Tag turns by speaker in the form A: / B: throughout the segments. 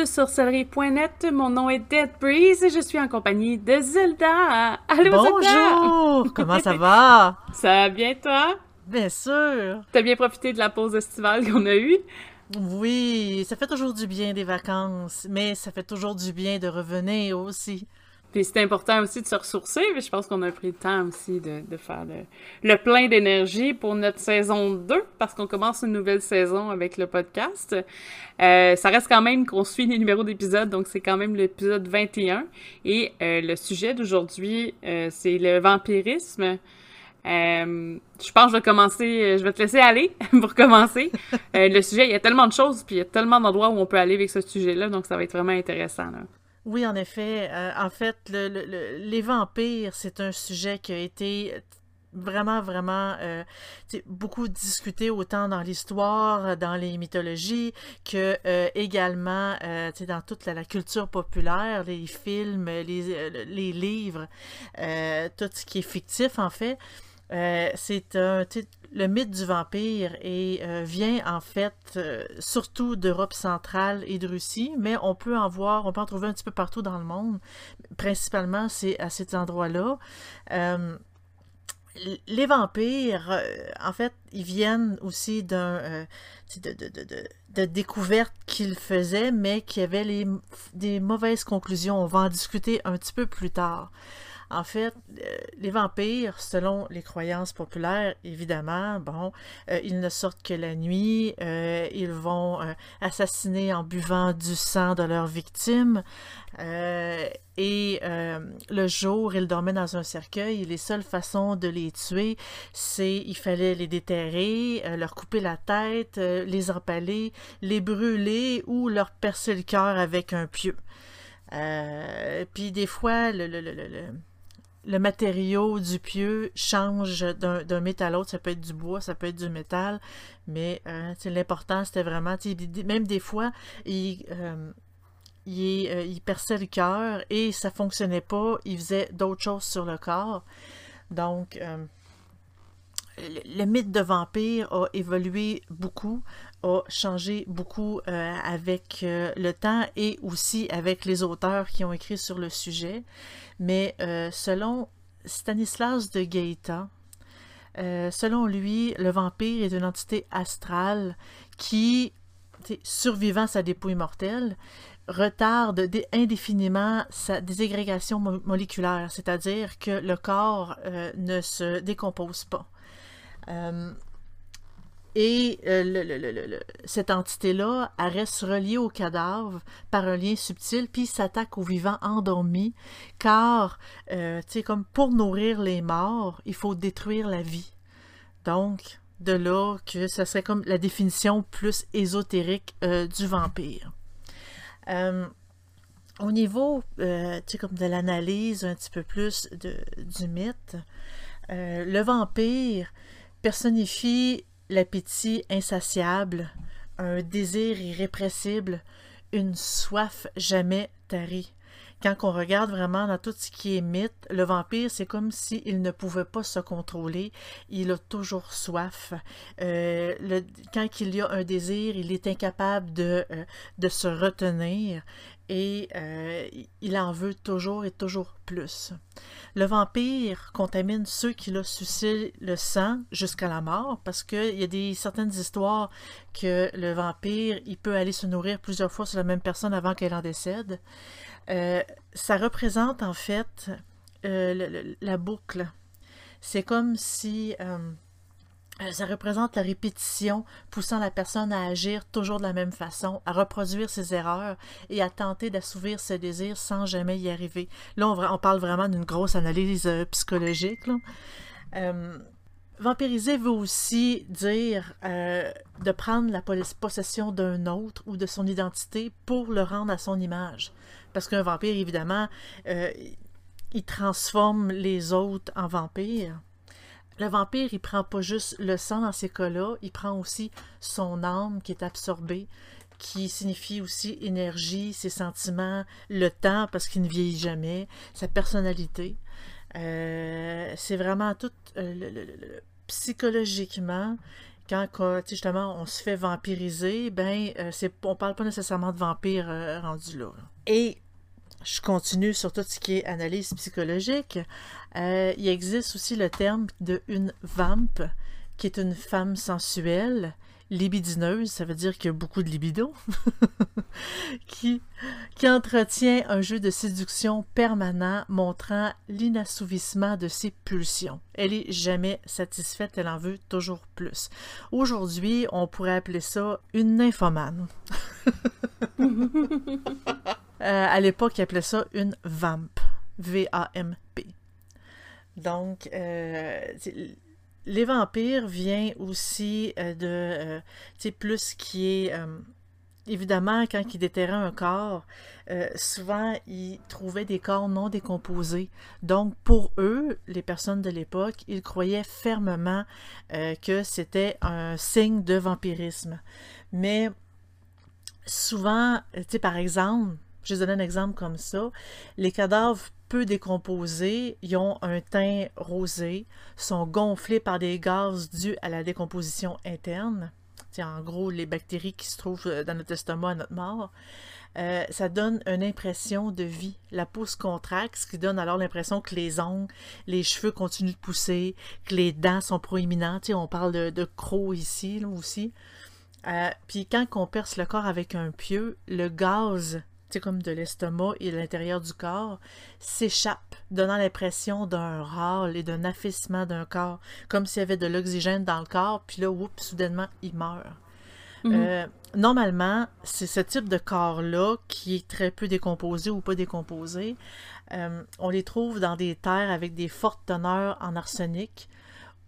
A: de sorcellerie.net. Mon nom est Dead Breeze et je suis en compagnie de Zelda. Allô,
B: Bonjour! Comment ça va?
A: Ça va bien, toi?
B: Bien sûr!
A: T'as bien profité de la pause estivale qu'on a eue?
B: Oui, ça fait toujours du bien des vacances, mais ça fait toujours du bien de revenir aussi.
A: Puis c'est important aussi de se ressourcer, mais je pense qu'on a pris le temps aussi de, de faire le, le plein d'énergie pour notre saison 2, parce qu'on commence une nouvelle saison avec le podcast. Euh, ça reste quand même qu'on suit les numéros d'épisodes, donc c'est quand même l'épisode 21. Et euh, le sujet d'aujourd'hui, euh, c'est le vampirisme. Euh, je pense que je vais commencer, je vais te laisser aller pour commencer. Euh, le sujet, il y a tellement de choses, puis il y a tellement d'endroits où on peut aller avec ce sujet-là, donc ça va être vraiment intéressant. Là.
B: Oui, en effet. Euh, en fait, le, le, le, les vampires, c'est un sujet qui a été vraiment, vraiment euh, beaucoup discuté autant dans l'histoire, dans les mythologies, que euh, également dans toute la, la, culture populaire, les films, les, les livres, tout ce qui est fictif en fait. C'est un le mythe du vampire et euh, vient en fait euh, surtout d'Europe centrale et de Russie, mais on peut en voir, on peut en trouver un petit peu partout dans le monde. Principalement, c'est à ces endroits-là. Euh, les vampires, en fait, ils viennent aussi d'un de, de, découvertes qu'ils faisaient, mais qui avaient les, des mauvaises conclusions. On va en discuter un petit peu plus tard. En fait, euh, les vampires, selon les croyances populaires, évidemment, bon, euh, ils ne sortent que la nuit, euh, ils vont assassiner en buvant du sang de leurs victimes, et le jour, ils dormaient dans un cercueil, et les seules façons de les tuer, c'est il fallait les déterrer, leur couper la tête, les empaler, les brûler ou leur percer le cœur avec un pieu. puis des fois, le, le, le le matériau du pieu change d'un métal à l'autre. Ça peut être du bois, ça peut être du métal, mais euh, l'important, c'était vraiment, même des fois, il, euh, euh, il, perçait le cœur et ça fonctionnait pas. Il faisait d'autres choses sur le corps. Donc, le, mythe de vampire a évolué beaucoup, a changé beaucoup avec le temps et aussi avec les auteurs qui ont écrit sur le sujet. Mais euh, selon Stanislas de Gaeta, euh, selon lui, le vampire est une entité astrale qui, survivant sa dépouille mortelle, retarde indéfiniment sa désagrégation mo moléculaire, c'est-à-dire que le corps euh, ne se décompose pas. Et euh, le, le, le, cette entité-là, elle reste reliée au cadavre par un lien subtil, puis s'attaque aux vivants endormis, car, euh, tu sais, comme pour nourrir les morts, il faut détruire la vie. Donc, de là que ça serait comme la définition plus ésotérique euh, du vampire. Euh, au niveau, tu sais, comme de l'analyse un petit peu plus de, du mythe, le vampire personnifie l'appétit insatiable, un désir irrépressible, une soif jamais tarie. Quand on regarde vraiment dans tout ce qui est mythe, le vampire, c'est comme s'il il ne pouvait pas se contrôler. Il a toujours soif. Euh, quand il y a un désir, il est incapable de, euh, de se retenir et euh, il en veut toujours et toujours plus. Le vampire contamine ceux qui l'ont sucé le sang jusqu'à la mort parce qu'il y a des certaines histoires que le vampire il peut aller se nourrir plusieurs fois sur la même personne avant qu'elle en décède. Euh, ça représente en fait euh, le, le, la boucle. C'est comme si ça représente la répétition poussant la personne à agir toujours de la même façon, à reproduire ses erreurs et à tenter d'assouvir ses désirs sans jamais y arriver. Là, on, parle vraiment d'une grosse analyse euh, psychologique. Euh, vampiriser veut aussi dire euh, de prendre la possession d'un autre ou de son identité pour le rendre à son image? Parce qu'un vampire, évidemment, euh, il transforme les autres en vampires le vampire, il prend pas juste le sang dans ces cas-là, il prend aussi son âme qui est absorbée, qui signifie aussi énergie, ses sentiments, le temps, parce qu'il ne vieillit jamais, sa personnalité. Euh, c'est vraiment tout euh, psychologiquement quand justement on se fait vampiriser, ben euh, on parle pas nécessairement de vampire euh, rendu là. Je continue sur tout ce qui est analyse psychologique. Euh, il existe aussi le terme de une vamp, qui est une femme sensuelle libidineuse, ça veut dire qu'il y a beaucoup de libido, qui, qui entretient un jeu de séduction permanent montrant l'inassouvissement de ses pulsions. Elle est jamais satisfaite, elle en veut toujours plus. Aujourd'hui, on pourrait appeler ça une nymphomane. Euh, à l'époque, ils appelaient ça une vamp. V-A-M-P. Donc, euh, les vampires vient aussi euh, de, tu plus qui est, évidemment, quand ils déterraient un corps, souvent, ils trouvaient des corps non décomposés. Donc, pour eux, les personnes de l'époque, ils croyaient fermement que c'était un signe de vampirisme. Mais, souvent, tu sais, par exemple, je vais donner un exemple comme ça, les cadavres peu décomposés, ils ont un teint rosé, sont gonflés par des gaz dus à la décomposition interne. C'est en gros les bactéries qui se trouvent euh, dans notre estomac à notre mort. Euh, ça donne une impression de vie. La peau se contracte, ce qui donne alors l'impression que les ongles, les cheveux continuent de pousser, que les dents sont proéminentes. on parle de, de crocs ici là, aussi. Euh, puis quand on perce le corps avec un pieu, le gaz comme de l'estomac et de l'intérieur du corps, s'échappe, donnant l'impression d'un râle et d'un affaissement d'un corps, comme s'il y avait de l'oxygène dans le corps, puis là, oups, soudainement, il meurt. Mhm. Euh, normalement, c'est ce type de corps-là qui est très peu décomposé ou pas décomposé. Euh, on les trouve dans des terres avec des fortes teneurs en arsenic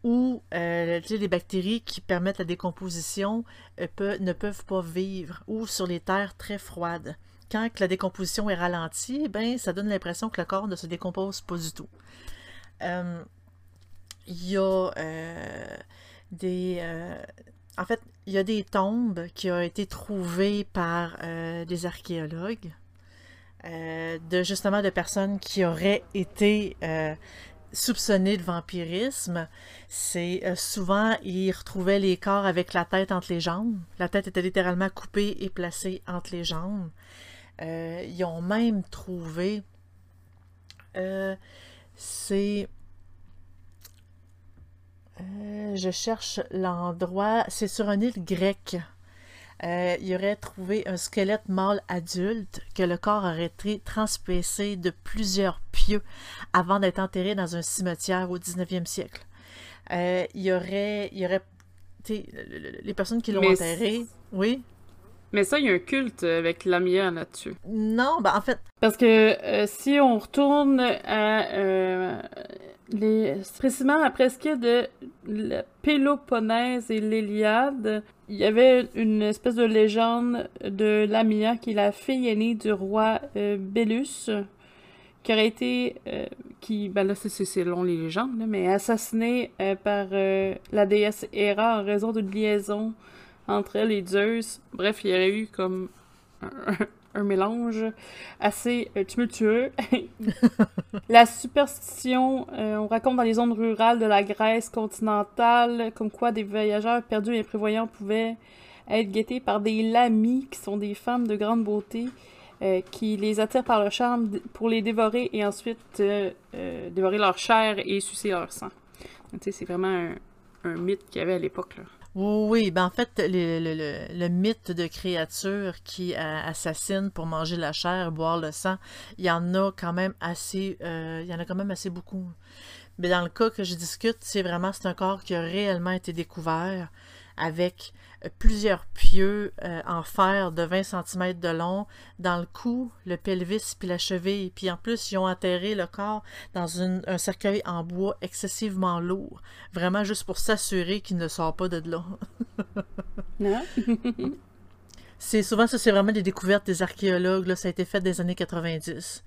B: où euh, les bactéries qui permettent la décomposition ne peuvent pas vivre, ou sur les terres très froides quand la décomposition est ralentie, ben, ça donne l'impression que le corps ne se décompose pas du tout. Euh, il y a euh, des. Euh, en fait, il y a des tombes qui ont été trouvées par des archéologues de justement de personnes qui auraient été soupçonnées de vampirisme. C'est souvent ils retrouvaient les corps avec la tête entre les jambes. La tête était littéralement coupée et placée entre les jambes. Euh, ils ont même trouvé. Euh, c'est. Euh, je cherche l'endroit. C'est sur une île grecque. il aurait trouvé un squelette mâle adulte que le corps aurait été transpercé de plusieurs pieux avant d'être enterré dans un cimetière au 19e siècle. il y aurait, il y aurait les personnes qui l'ont enterré, oui?
A: Mais ça, il y a un culte avec Lamia là-dessus.
B: Non, ben en fait.
A: Parce que euh, si on retourne à. Euh, les, précisément après ce qu'il y a de la Péloponnèse et l'Iliade, il y avait une espèce de légende de Lamia, qui est la fille aînée du roi euh, Bélus, qui aurait été. qui, ben là, c'est selon les légendes, mais assassinée par la déesse Héra en raison d'une liaison entre elle et Zeus. Bref, il y aurait eu comme un, mélange assez euh, tumultueux. la superstition, euh, on raconte dans les zones rurales de la Grèce continentale, comme quoi des voyageurs perdus et imprévoyants pouvaient être guettés par des lamies, qui sont des femmes de grande beauté, euh, qui les attirent par leur charme pour les dévorer et ensuite dévorer leur chair et sucer leur sang. C'est vraiment un, un mythe qu'il y avait à l'époque.
B: Oui, ben en fait, le, mythe de créatures qui euh, assassinent pour manger la chair, boire le sang, il y en a quand même assez, euh, il y en a quand même assez beaucoup. Mais dans le cas que je discute, c'est vraiment c'est un corps qui a réellement été découvert avec plusieurs pieux euh, en fer de 20 cm de long dans le cou, le pelvis puis la cheville. Puis en plus, ils ont enterré le corps dans un cercueil en bois excessivement lourd. Vraiment juste pour s'assurer qu'il ne sort pas de là. c'est souvent ça, c'est vraiment des découvertes des archéologues. Là, ça a été fait des années 90.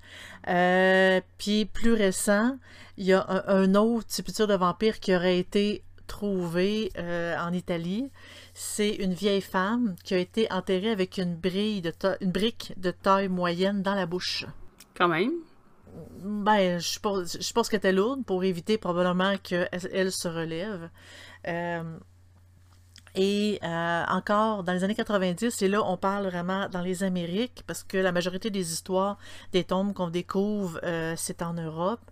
B: Euh, puis plus récent, il y a un, un autre sépulture de vampire qui aurait été trouvé euh, en Italie. C'est une vieille femme qui a été enterrée avec une, brille de une brique de taille moyenne dans la bouche.
A: Quand même.
B: Ben, je pense, je pense qu'elle était lourde pour éviter probablement qu'elle elle se relève. Euh, Et euh, encore dans les années 90, et là on parle vraiment dans les Amériques, parce que la majorité des histoires des tombes qu'on découvre, euh, c'est en Europe.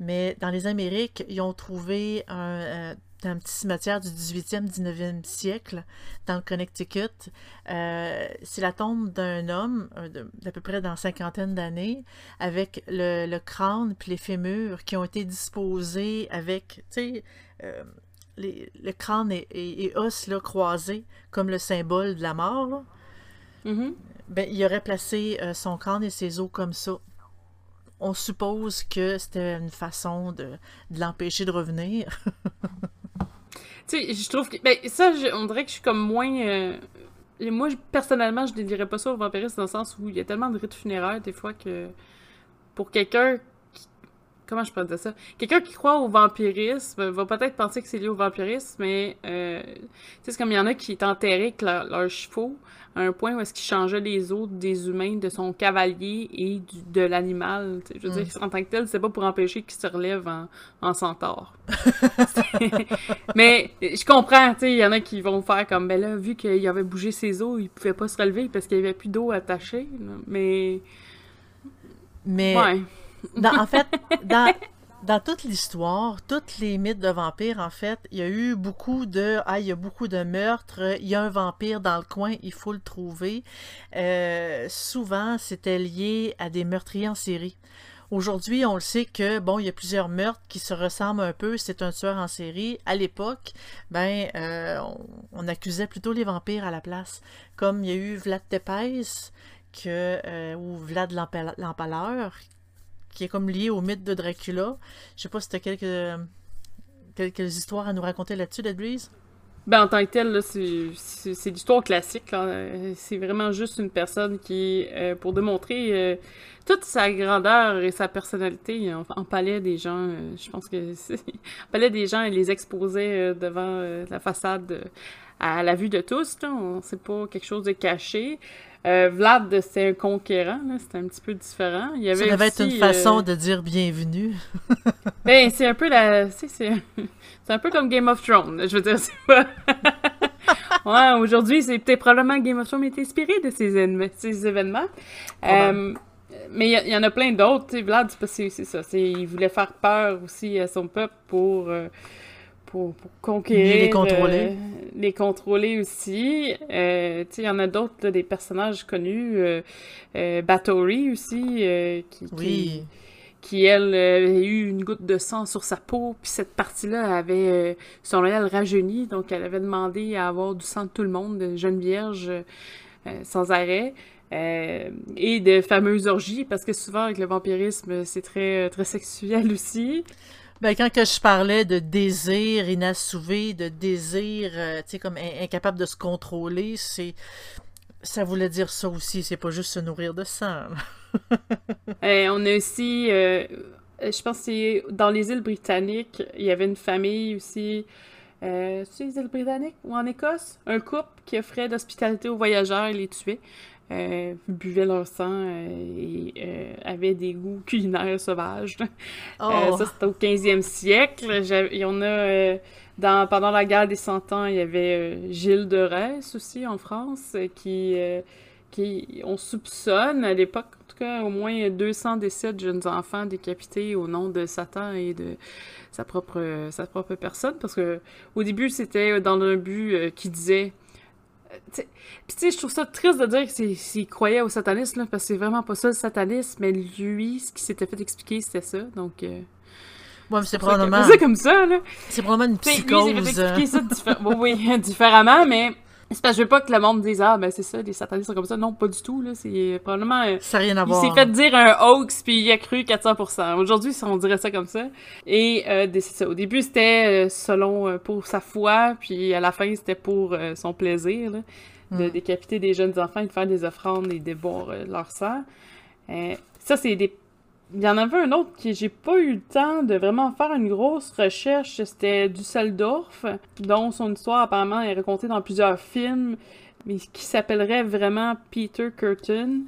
B: Mais dans les Amériques, ils ont trouvé un, euh, un petit cimetière du 18e, 19e siècle dans le Connecticut. c'est la tombe d'un homme d'à peu près dans cinquantaine d'années avec le, le, crâne puis les fémurs qui ont été disposés avec, tu sais, le crâne et, os là, croisés comme le symbole de la mort, mm-hmm. ben, il aurait placé euh, son crâne et ses os comme ça. On suppose que c'était une façon de, l'empêcher de revenir.
A: tu sais, je trouve que. Ben, ça, on dirait que je suis comme moins. Euh, moi, personnellement, je ne dirais pas ça au vampirisme dans le sens où il y a tellement de rites funéraires des fois que pour quelqu'un comment je peux dire ça? Quelqu'un qui croit au vampirisme va peut-être penser que c'est lié au vampirisme, mais euh, c'est comme il y en a qui est enterré avec leurs chevaux à un point où est-ce qu'ils changeaient les os des humains de son cavalier et de l'animal. Je veux dire, mm. en tant que tel, c'est pas pour empêcher qu'il se relève en, en centaure. mais je comprends, tu sais, il y en a qui vont faire comme, ben là, vu qu'il avait bougé ses os, il pouvait pas se relever parce qu'il y avait plus d'eau attachée. Mais...
B: Mais... Ouais en fait, dans, toute l'histoire, toutes les mythes de vampires, en fait, il y a eu beaucoup de ah, il y a beaucoup de meurtres, il y a un vampire dans le coin, il faut le trouver. Euh, souvent, c'était lié à des meurtriers en série. Aujourd'hui, on le sait que bon, il y a plusieurs meurtres qui se ressemblent un peu. C'est un tueur en série. À l'époque, ben, euh, on, accusait plutôt les vampires à la place. Comme il y a eu Vlad Tepes, euh, ou Vlad l'Empaleur, qui est comme lié au mythe de Dracula. Je sais pas si tu as quelques, quelques histoires à nous raconter là-dessus, Dead Breeze?
A: Ben, en tant que tel, c'est l'histoire classique. C'est vraiment juste une personne qui, euh, pour démontrer euh, toute sa grandeur et sa personnalité, en, palais des gens. Euh, je pense que palais des gens et les exposait devant la façade à la vue de tous. C'est pas quelque chose de caché. Euh, Vlad, c'est un conquérant, c'était un petit peu différent. Il y avait
B: Ça devait être une façon euh, de dire bienvenue.
A: ben, c'est un peu la. C'est un peu comme Game of Thrones, je veux dire, c'est pas. ouais, aujourd'hui, c'est peut-être probablement Game of Thrones est inspiré de ces, ces événements. Euh, mais il y, en a plein d'autres, Vlad, c'est ça. Il voulait faire peur aussi à son peuple pour pour, conquérir.
B: les contrôler.
A: Euh, les contrôler aussi. Euh, il y en a d'autres, des personnages connus. Euh, euh Bathory aussi, qui,
B: oui.
A: qui, elle, a eu une goutte de sang sur sa peau, puis cette partie-là avait son réel rajeuni, donc elle avait demandé à avoir du sang de tout le monde, de jeune vierge, sans arrêt. et de fameuses orgies, parce que souvent avec le vampirisme, c'est très, très sexuel aussi.
B: Ben, quand que je parlais de désir inassouvi, de désir, euh, tu sais, comme incapable de se contrôler, c'est. Ça voulait dire ça aussi, c'est pas juste se nourrir de sang.
A: Euh, on a aussi. Euh, je pense que dans les îles britanniques, il y avait une famille aussi. Euh, les îles britanniques ou en Écosse, un couple qui offrait d'hospitalité aux voyageurs et les tuait euh, buvaient leur sang euh, et euh, avaient des goûts culinaires sauvages. Oh. ça, c'était au 15e siècle. Il y en a... dans, pendant la guerre des Cent Ans, il y avait Gilles de Retz aussi en France qui, qui... On soupçonne à l'époque, en tout cas, au moins 200 décès de jeunes enfants décapités au nom de Satan et de sa propre, sa propre personne. Parce que au début, c'était dans un but qui disait puis tu sais, je trouve ça triste de dire qu'il croyait au satanisme, parce que c'est vraiment pas ça le satanisme, mais lui, ce qui s'était fait expliquer, c'était ça, donc... Euh,
B: ouais, mais c'est probablement...
A: C'est comme ça, là.
B: C'est probablement une psychose. Lui, il fait expliquer
A: ça oui, différemment, mais c'est parce que je veux pas que le monde dise Ah, ben c'est ça, les satanistes sont comme ça. Non, pas du tout, là. C'est probablement. Euh,
B: ça n'a rien à voir.
A: Il s'est fait dire un hoax, puis il a cru 400%. Aujourd'hui, on dirait ça comme ça. Et euh, c'est ça. Au début, c'était euh, selon euh, pour sa foi, puis à la fin, c'était pour son plaisir, là, de hmm. décapiter des jeunes enfants et de faire des offrandes et de boire leur sang. ça, c'est des il y en avait un autre qui j'ai pas eu le temps de vraiment faire une grosse recherche. C'était Dusseldorf, dont son histoire apparemment est racontée dans plusieurs films, mais qui s'appellerait vraiment Peter Curtin.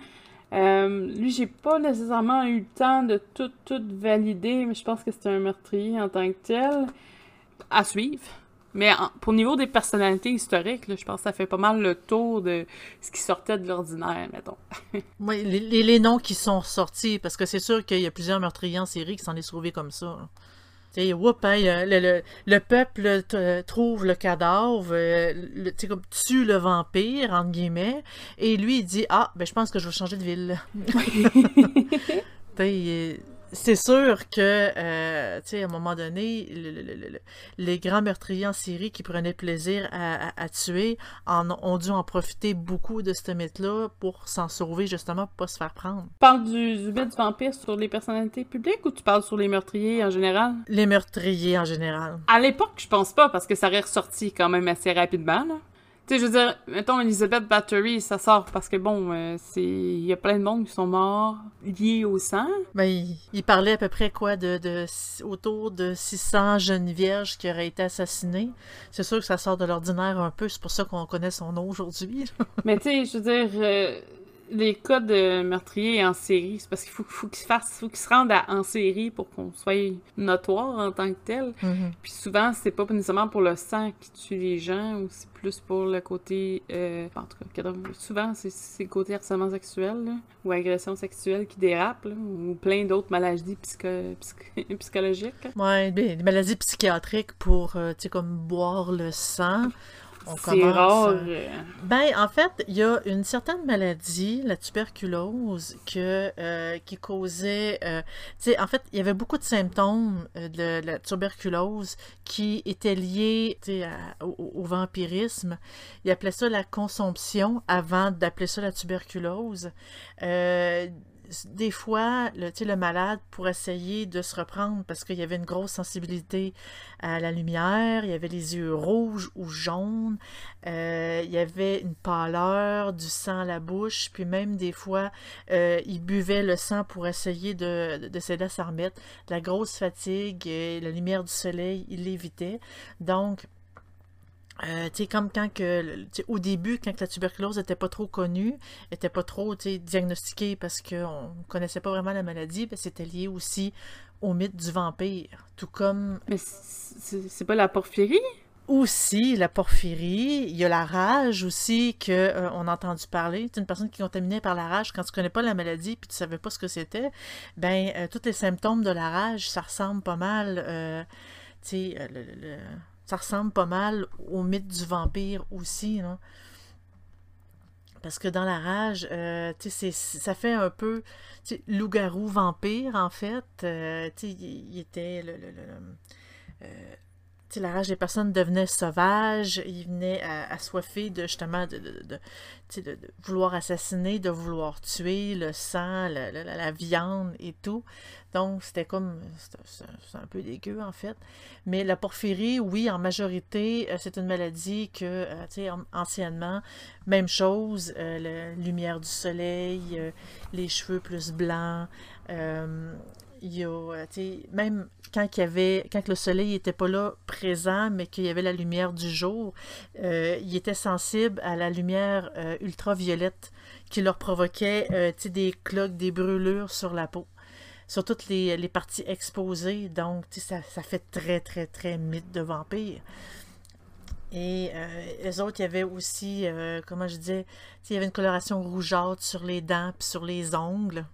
A: Euh, lui, j'ai pas nécessairement eu le temps de tout, tout valider, mais je pense que c'était un meurtrier en tant que tel. À suivre. Mais pour niveau des personnalités historiques, je pense que ça fait pas mal le tour de ce qui sortait de l'ordinaire, mettons.
B: oui, les, noms qui sont sortis, parce que c'est sûr qu'il y a plusieurs meurtriers en série qui s'en est sauvé comme ça. Tu sais, hein, le, le, peuple trouve le cadavre, euh, le, comme tue le vampire, entre guillemets, et lui, il dit Ah, ben je pense que je vais changer de ville. c'est sûr que, euh, tu sais, à un moment donné, les grands meurtriers en série qui prenaient plaisir à, tuer en, ont dû en profiter beaucoup de ce mythe-là pour s'en sauver, justement, pour pas se faire prendre.
A: Tu parles du, du mythe du vampire sur les personnalités publiques ou tu parles sur les meurtriers en général?
B: Les meurtriers en général.
A: À l'époque, je pense pas, parce que ça aurait ressorti quand même assez rapidement, là. Tu sais, je veux dire, mettons, Elizabeth Battery, ça sort parce que, bon, euh, c'est... Il y a plein de monde qui sont morts liés au sang.
B: Ben, il, parlait à peu près, quoi, de, de, autour de 600 jeunes vierges qui auraient été assassinées. C'est sûr que ça sort de l'ordinaire un peu, c'est pour ça qu'on connaît son nom aujourd'hui.
A: Mais tu sais, je veux dire... Euh, les cas de meurtriers en série, c'est parce qu'il faut, faut qu'ils fassent, faut qu'ils se rendent en série pour qu'on soit notoire en tant que tel.
B: Mm-hmm.
A: Puis souvent, c'est pas nécessairement pour le sang qui tue les gens, ou c'est plus pour le côté, euh, en tout cas, souvent c'est le côté harcèlement sexuel ou agression sexuelle qui dérape, ou plein d'autres maladies psycho psychologiques.
B: Ouais, des, maladies psychiatriques pour, euh, tu sais, comme boire le sang.
A: C'est rare. Euh,
B: ben, en fait, il y a une certaine maladie, la tuberculose, que, euh, qui causait. Euh, tu sais, en fait, il y avait beaucoup de symptômes de, la tuberculose qui étaient liés au, au, vampirisme. Ils appelaient ça la consomption avant d'appeler ça la tuberculose des fois, le, le malade, pour essayer de se reprendre, parce qu'il y avait une grosse sensibilité à la lumière, il y avait les yeux rouges ou jaunes, euh, il y avait une pâleur, du sang à la bouche, puis même des fois, euh, il buvait le sang pour essayer de, de, s'aider s'en remettre. La grosse fatigue, et la lumière du soleil, il l'évitait. Donc, euh, comme quand que, au début, quand la tuberculose n'était pas trop connue, n'était pas trop diagnostiquée parce qu'on ne connaissait pas vraiment la maladie, ben, c'était lié aussi au mythe du vampire. Tout comme.
A: Mais c'est pas la porphyrie?
B: Aussi, la porphyrie. Il y a la rage aussi qu'on euh, on a entendu parler. C'est une personne qui est contaminée par la rage. Quand tu connais pas la maladie puis tu savais pas ce que c'était, ben, euh, tous les symptômes de la rage, ça ressemble pas mal. tu sais, le ça ressemble pas mal au mythe du vampire aussi. Parce que dans la rage, euh, ça fait un peu loup-garou vampire, en fait. Euh, il, était le, euh, la rage des personnes devenait sauvage, il venait assoiffé de justement de, de, vouloir assassiner, de vouloir tuer, le sang, la, viande et tout. Donc c'était comme c'est un peu dégueu en fait. Mais la porphyrie, oui, en majorité, euh, c'est une maladie que, euh, tu sais, anciennement, même chose, euh, la lumière du soleil, les cheveux plus blancs, a, même quand quand le soleil n'était pas là présent, mais qu'il y avait la lumière du jour, euh, ils étaient sensibles à la lumière euh, ultraviolette qui leur provoquait euh, des cloques, des brûlures sur la peau, sur toutes les, parties exposées. Donc, ça, ça fait très, très, très mythe de vampire. Et les autres, il y avait aussi, comment je disais, il y avait une coloration rougeâtre sur les dents puis sur les ongles.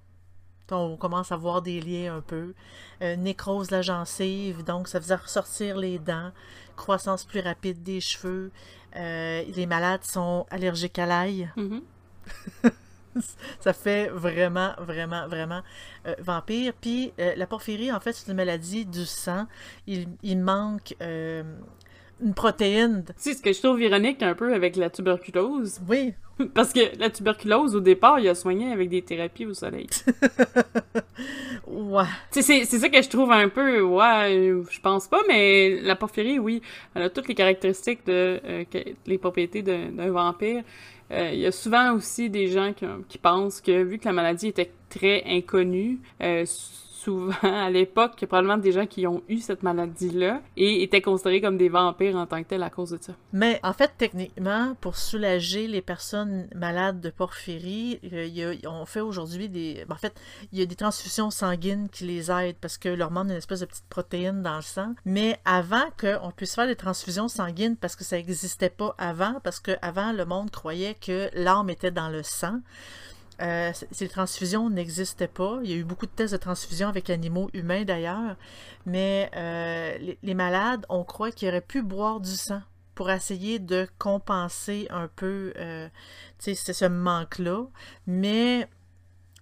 B: On commence à voir des liens un peu. Euh, nécrose la gencive, donc ça faisait ressortir les dents. Croissance plus rapide des cheveux. Euh, les malades sont allergiques à l'ail.
A: Mm-hmm.
B: ça fait vraiment, vraiment, vraiment euh, vampire. Puis la porphyrie, en fait, c'est une maladie du sang. Il, il manque une protéine.
A: C'est ce que je trouve ironique un peu avec la tuberculose.
B: Oui.
A: Parce que la tuberculose, au départ, il a soigné avec des thérapies au soleil.
B: ouais.
A: C'est ça que je trouve un peu, ouais, je pense pas, mais la porphyrie, oui, elle a toutes les caractéristiques de euh, les propriétés d'un vampire. Euh, il y a souvent aussi des gens qui, qui, pensent que vu que la maladie était très inconnue, euh, souvent à l'époque, probablement des gens qui ont eu cette maladie-là et étaient considérés comme des vampires en tant que tels à cause de ça.
B: Mais en fait, techniquement, pour soulager les personnes malades de porphyrie, a, on fait aujourd'hui des... En fait, il y a des transfusions sanguines qui les aident parce que leur manque une espèce de petite protéine dans le sang. Mais avant qu'on puisse faire des transfusions sanguines, parce que ça n'existait pas avant, parce qu'avant, le monde croyait que l'âme était dans le sang, euh, ces transfusions n'existaient pas. Il y a eu beaucoup de tests de transfusion avec animaux humains d'ailleurs, mais euh, les, malades, on croit qu'ils auraient pu boire du sang pour essayer de compenser un peu euh, ce manque-là. Mais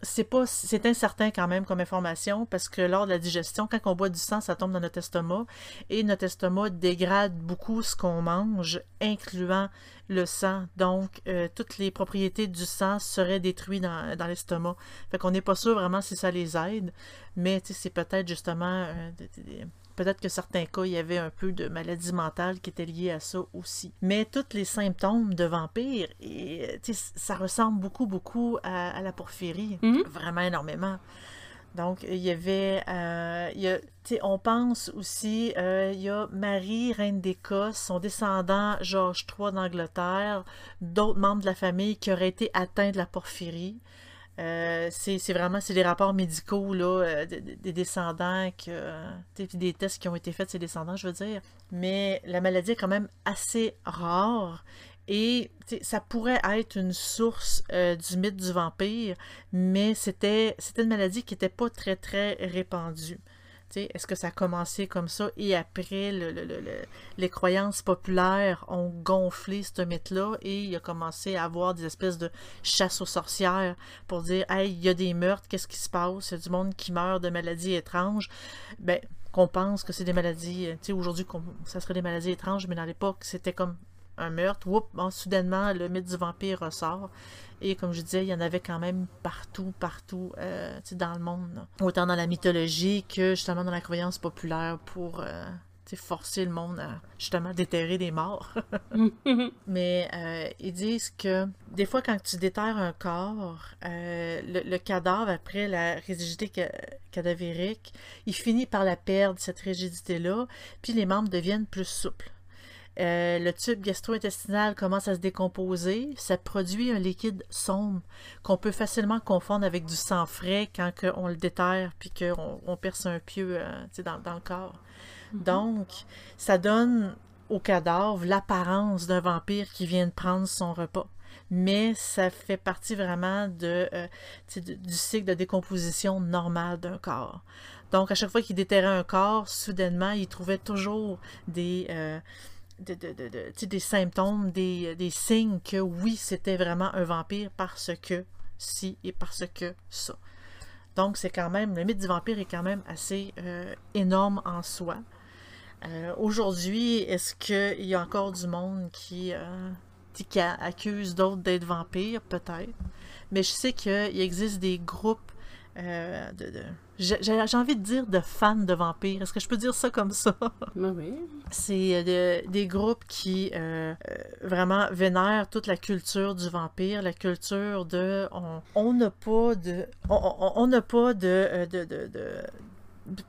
B: c'est pas c'est incertain quand même comme information parce que lors de la digestion, quand on boit du sang, ça tombe dans notre estomac et notre estomac dégrade beaucoup ce qu'on mange, incluant le sang. Donc, euh, toutes les propriétés du sang seraient détruites dans, dans l'estomac. Fait qu'on n'est pas sûr vraiment si ça les aide, mais c'est peut-être justement euh, Peut-être que certains cas, il y avait un peu de maladie mentale qui était liée à ça aussi. Mais tous les symptômes de vampire, et, ça ressemble beaucoup, beaucoup à, la porphyrie. Mhm. Vraiment énormément. Donc, il y avait. Euh, on pense aussi, euh, il y a Marie, reine d'Écosse, son descendant Georges III d'Angleterre, d'autres membres de la famille qui auraient été atteints de la porphyrie. Euh, c'est vraiment c'est des rapports médicaux là, des, descendants, que, des tests qui ont été faits de ces descendants, je veux dire. Mais la maladie est quand même assez rare et ça pourrait être une source euh, du mythe du vampire, mais c'était une maladie qui n'était pas très très répandue. Est-ce que ça a commencé comme ça et après les croyances populaires ont gonflé ce mythe-là et il a commencé à avoir des espèces de chasse aux sorcières pour dire Hey, il y a des meurtres, qu'est-ce qui se passe? Il y a du monde qui meurt de maladies étranges. Ben, qu'on pense que c'est des maladies, tu sais, aujourd'hui, ça serait des maladies étranges, mais dans l'époque, c'était comme un meurtre. Oups, soudainement, le mythe du vampire ressort. Et comme je disais, il y en avait quand même partout, partout euh, dans le monde. Autant dans la mythologie que justement dans la croyance populaire pour euh, forcer le monde à justement déterrer des morts. Mais euh, ils disent que des fois, quand tu déterres un corps, le, cadavre, après la rigidité cadavérique, il finit par la perdre, cette rigidité-là, puis les membres deviennent plus souples. Euh, le tube gastro-intestinal commence à se décomposer. Ça produit un liquide sombre qu'on peut facilement confondre avec du sang frais quand on le déterre puis qu'on on perce un pieu euh, dans, le corps. Mhm. Donc, ça donne au cadavre l'apparence d'un vampire qui vient de prendre son repas. Mais ça fait partie vraiment de, euh, du cycle de décomposition normal d'un corps. Donc, à chaque fois qu'il déterrait un corps, soudainement, il trouvait toujours des, de, de, de, des symptômes, des, des, signes que oui, c'était vraiment un vampire parce que si et parce que ça. Donc, c'est quand même, le mythe du vampire est quand même assez euh, énorme en soi. Euh, aujourd'hui, est-ce qu'il y a encore du monde qui, euh, qui accuse d'autres d'être vampires? Peut-être. Mais je sais qu'il existe des groupes de, j'ai envie de dire de fans de vampires. Est-ce que je peux dire ça comme ça?
A: Ben oui.
B: C'est euh, des groupes qui euh, vraiment vénèrent toute la culture du vampire, la culture de on n'a pas de on n'a pas de, de, de,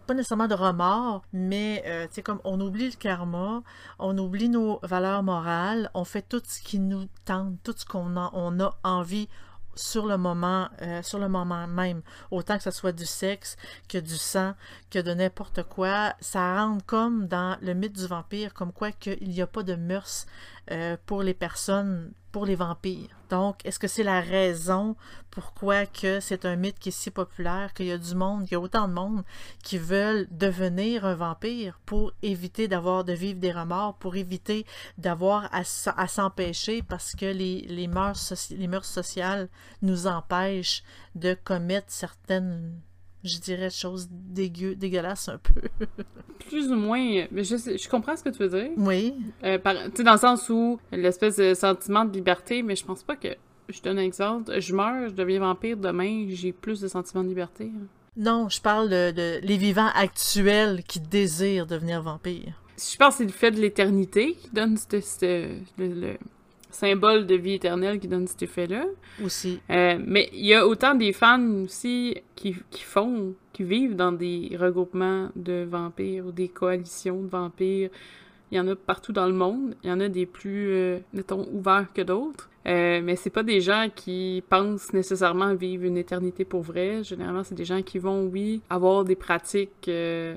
B: pas nécessairement de remords, mais c'est comme on oublie le karma, on oublie nos valeurs morales, on fait tout ce qui nous tente, tout ce qu'on on a envie, sur le moment, euh, sur le moment même, autant que ce soit du sexe, que du sang, que de n'importe quoi, ça rentre comme dans le mythe du vampire, comme quoi qu'il n'y a pas de mœurs euh, pour les personnes, pour les vampires. Donc, est-ce que c'est la raison pourquoi que c'est un mythe qui est si populaire, qu'il y a du monde, qu'il y a autant de monde qui veulent devenir un vampire pour éviter d'avoir de vivre des remords, pour éviter d'avoir à, s'empêcher parce que les, les, mœurs, les mœurs sociales nous empêchent de commettre certaines je dirais, choses dégueu, dégueulasses un peu.
A: Plus ou moins. Mais je, je comprends ce que tu veux dire.
B: Oui.
A: Euh, tu sais, dans le sens où l'espèce de sentiment de liberté, mais je pense pas que. Je donne un exemple. Je meurs, je deviens vampire demain, j'ai plus de sentiment de liberté. Hein.
B: Non, je parle de, les vivants actuels qui désirent devenir vampires.
A: Je pense que c'est le fait de l'éternité qui donne ce, le symbole de vie éternelle qui donne cet effet-là.
B: Aussi.
A: Euh, mais il y a autant des fans aussi qui, qui font, qui vivent dans des regroupements de vampires ou des coalitions de vampires. Il y en a partout dans le monde. Il y en a des plus, euh, mettons, ouverts que d'autres. Euh, mais c'est pas des gens qui pensent nécessairement vivre une éternité pour vrai. Généralement, c'est des gens qui vont, oui, avoir des pratiques euh,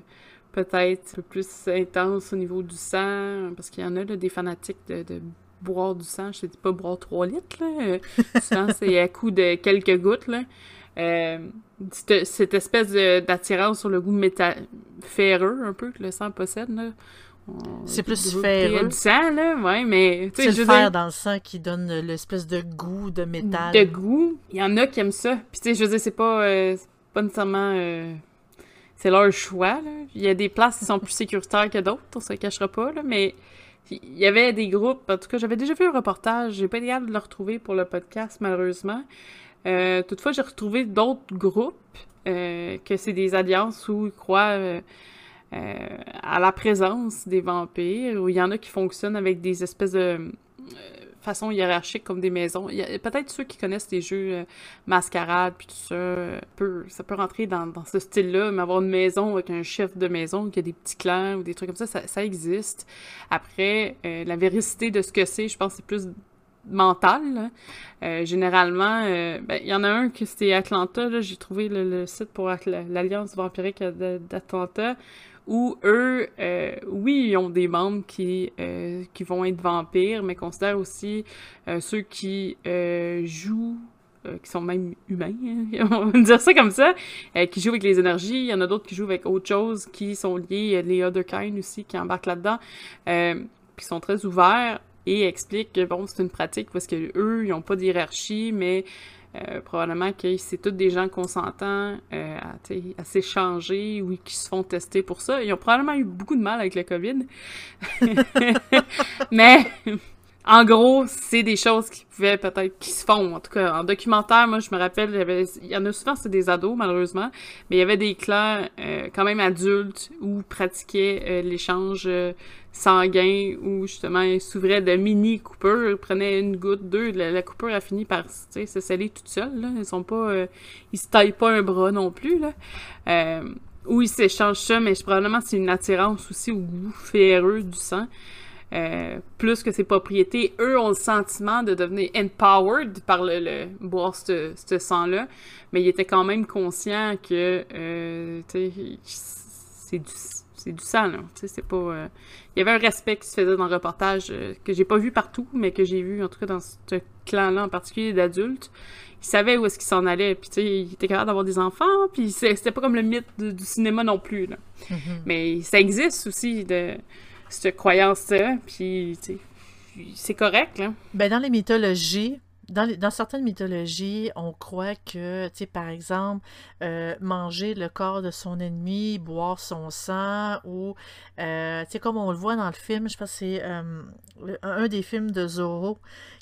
A: peut-être un peu plus intenses au niveau du sang, parce qu'il y en a là, des fanatiques de, de boire du sang. Je te dis pas boire 3 litres, là. Euh, c'est à coup de quelques gouttes, là. Euh, cette, cette espèce d'attirance sur le goût méta ferreux, un peu, que le sang possède, là.
B: C'est plus
A: du-
B: ferreux.
A: Du sang, là, ouais, mais... tu sais,
B: C'est
A: je
B: le
A: veux dire,
B: fer dans le sang qui donne l'espèce de goût de métal.
A: de goût. Il y en a qui aiment ça. Puis tu sais, je veux dire, c'est pas, euh, c'est pas nécessairement... euh, c'est leur choix, là. Il y a des places qui sont plus sécuritaires que d'autres, on se le cachera pas, là, mais il y avait des groupes, en tout cas, j'avais déjà vu un reportage, j'ai pas capable de le retrouver pour le podcast, malheureusement. Euh, toutefois, j'ai retrouvé d'autres groupes, euh, que c'est des alliances où ils croient euh, à la présence des vampires, où il y en a qui fonctionnent avec des espèces de façon hiérarchique comme des maisons. Peut-être ceux qui connaissent les jeux euh, mascarade puis tout ça, euh, peut, ça peut rentrer dans, ce style-là, mais avoir une maison avec un chef de maison qui a des petits clans ou des trucs comme ça, ça, existe. Après, euh, la véracité de ce que c'est, je pense c'est plus mental. Euh, généralement, ben, il y en a un qui c'était Atlanta, j'ai trouvé le, le site pour l'Alliance vampirique d'Atlanta, où eux, euh, oui, ils ont des membres qui, euh, qui vont être vampires, mais considèrent aussi euh, ceux qui euh, jouent, euh, qui sont même humains, hein, on va dire ça comme ça, euh, qui jouent avec les énergies. Il y en a d'autres qui jouent avec autre chose, qui sont liés, les Other Kind aussi, qui embarquent là-dedans, qui sont très ouverts et expliquent que, bon, c'est une pratique parce que eux, ils n'ont pas d'hierarchie, mais euh, probablement que c'est tous des gens consentants euh, à, s'échanger ou qui se font tester pour ça. Ils ont probablement eu beaucoup de mal avec le COVID. Mais en gros, c'est des choses qui pouvaient peut-être qui se font. En tout cas, en documentaire, moi je me rappelle, il y, avait, il y en a souvent c'est des ados malheureusement, mais il y avait des clans euh, quand même adultes où pratiquaient euh, l'échange euh, sanguin où justement ils s'ouvraient de mini coupures, ils prenaient une goutte, deux, la, la coupure a fini par se sceller toute seule. Là. Ils sont pas, euh, ils se taillent pas un bras non plus là. Euh, où ils s'échangent ça, mais probablement c'est une attirance aussi au goût ferreux du sang. Euh, plus que ses propriétés, eux ont le sentiment de devenir empowered par le, le boire ce ce sang-là, mais ils étaient quand même conscients que euh, c'est du c'est du sang là, tu sais, c'est pas euh, il y avait un respect qui se faisait dans le reportage euh, que j'ai pas vu partout, mais que j'ai vu en tout cas dans ce clan-là en particulier d'adultes. Ils savaient où est-ce qu'ils s'en allaient, puis tu sais, ils étaient capables d'avoir des enfants, puis c'est- c'était pas comme le mythe du, du cinéma non plus là.
B: Mhm.
A: Mais ça existe aussi de cette croyance-là, puis c'est correct là.
B: Ben, dans les mythologies, dans, dans certaines mythologies, on croit que, tu par exemple, euh, manger le corps de son ennemi, boire son sang, ou, euh, comme on le voit dans le film, je pense que c'est euh, un des films de Zorro,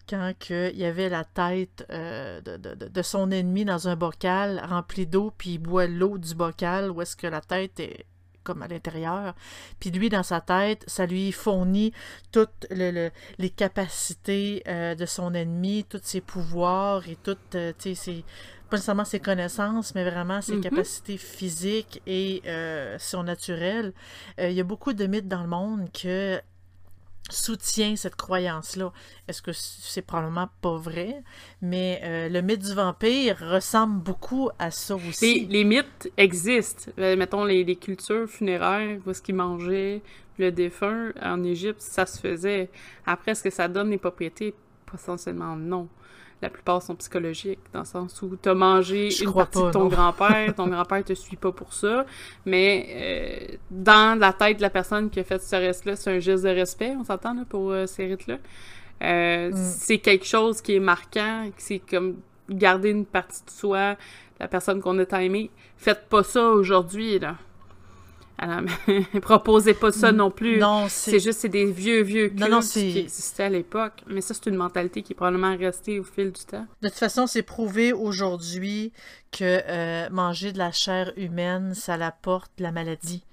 B: quand il y avait la tête de- de son ennemi dans un bocal rempli d'eau, puis il boit l'eau du bocal, où est-ce que la tête est comme à l'intérieur. Puis lui, dans sa tête, ça lui fournit toutes le- le- les capacités euh, de son ennemi, tous ses pouvoirs et toutes, euh, tu sais, ses- pas nécessairement ses connaissances, mais vraiment ses
A: Mhm.
B: capacités physiques et euh, son naturel. Euh, il y a beaucoup de mythes dans le monde que soutient cette croyance-là. Est-ce que c'est probablement pas vrai? Mais euh, le mythe du vampire ressemble beaucoup à ça
A: Les,
B: aussi.
A: les mythes existent. Euh, mettons les, les cultures funéraires, où est-ce qu'ils mangeaient le défunt en Égypte, ça se faisait. Après, est-ce que ça donne les propriétés? Potentiellement non. La plupart sont psychologiques, dans le sens où t'as mangé
B: Je
A: une partie
B: pas,
A: de ton grand-père, ton grand-père te suit pas pour ça, mais euh, dans la tête de la personne qui a fait ce reste-là, c'est un geste de respect, on s'entend là, pour euh, ces rites-là. Euh,
B: Mm.
A: C'est quelque chose qui est marquant, c'est comme garder une partie de soi, la personne qu'on a tant aimée. Faites pas ça aujourd'hui, là. Alors, proposez pas ça non plus.
B: Non,
A: C'est
B: c'est
A: juste, c'est des vieux, vieux cultes
B: Non, non, c'est-
A: qui existaient à l'époque. Mais ça, c'est une mentalité qui est probablement restée au fil du temps.
B: De toute façon, c'est prouvé aujourd'hui que euh, manger de la chair humaine, ça l'apporte la maladie.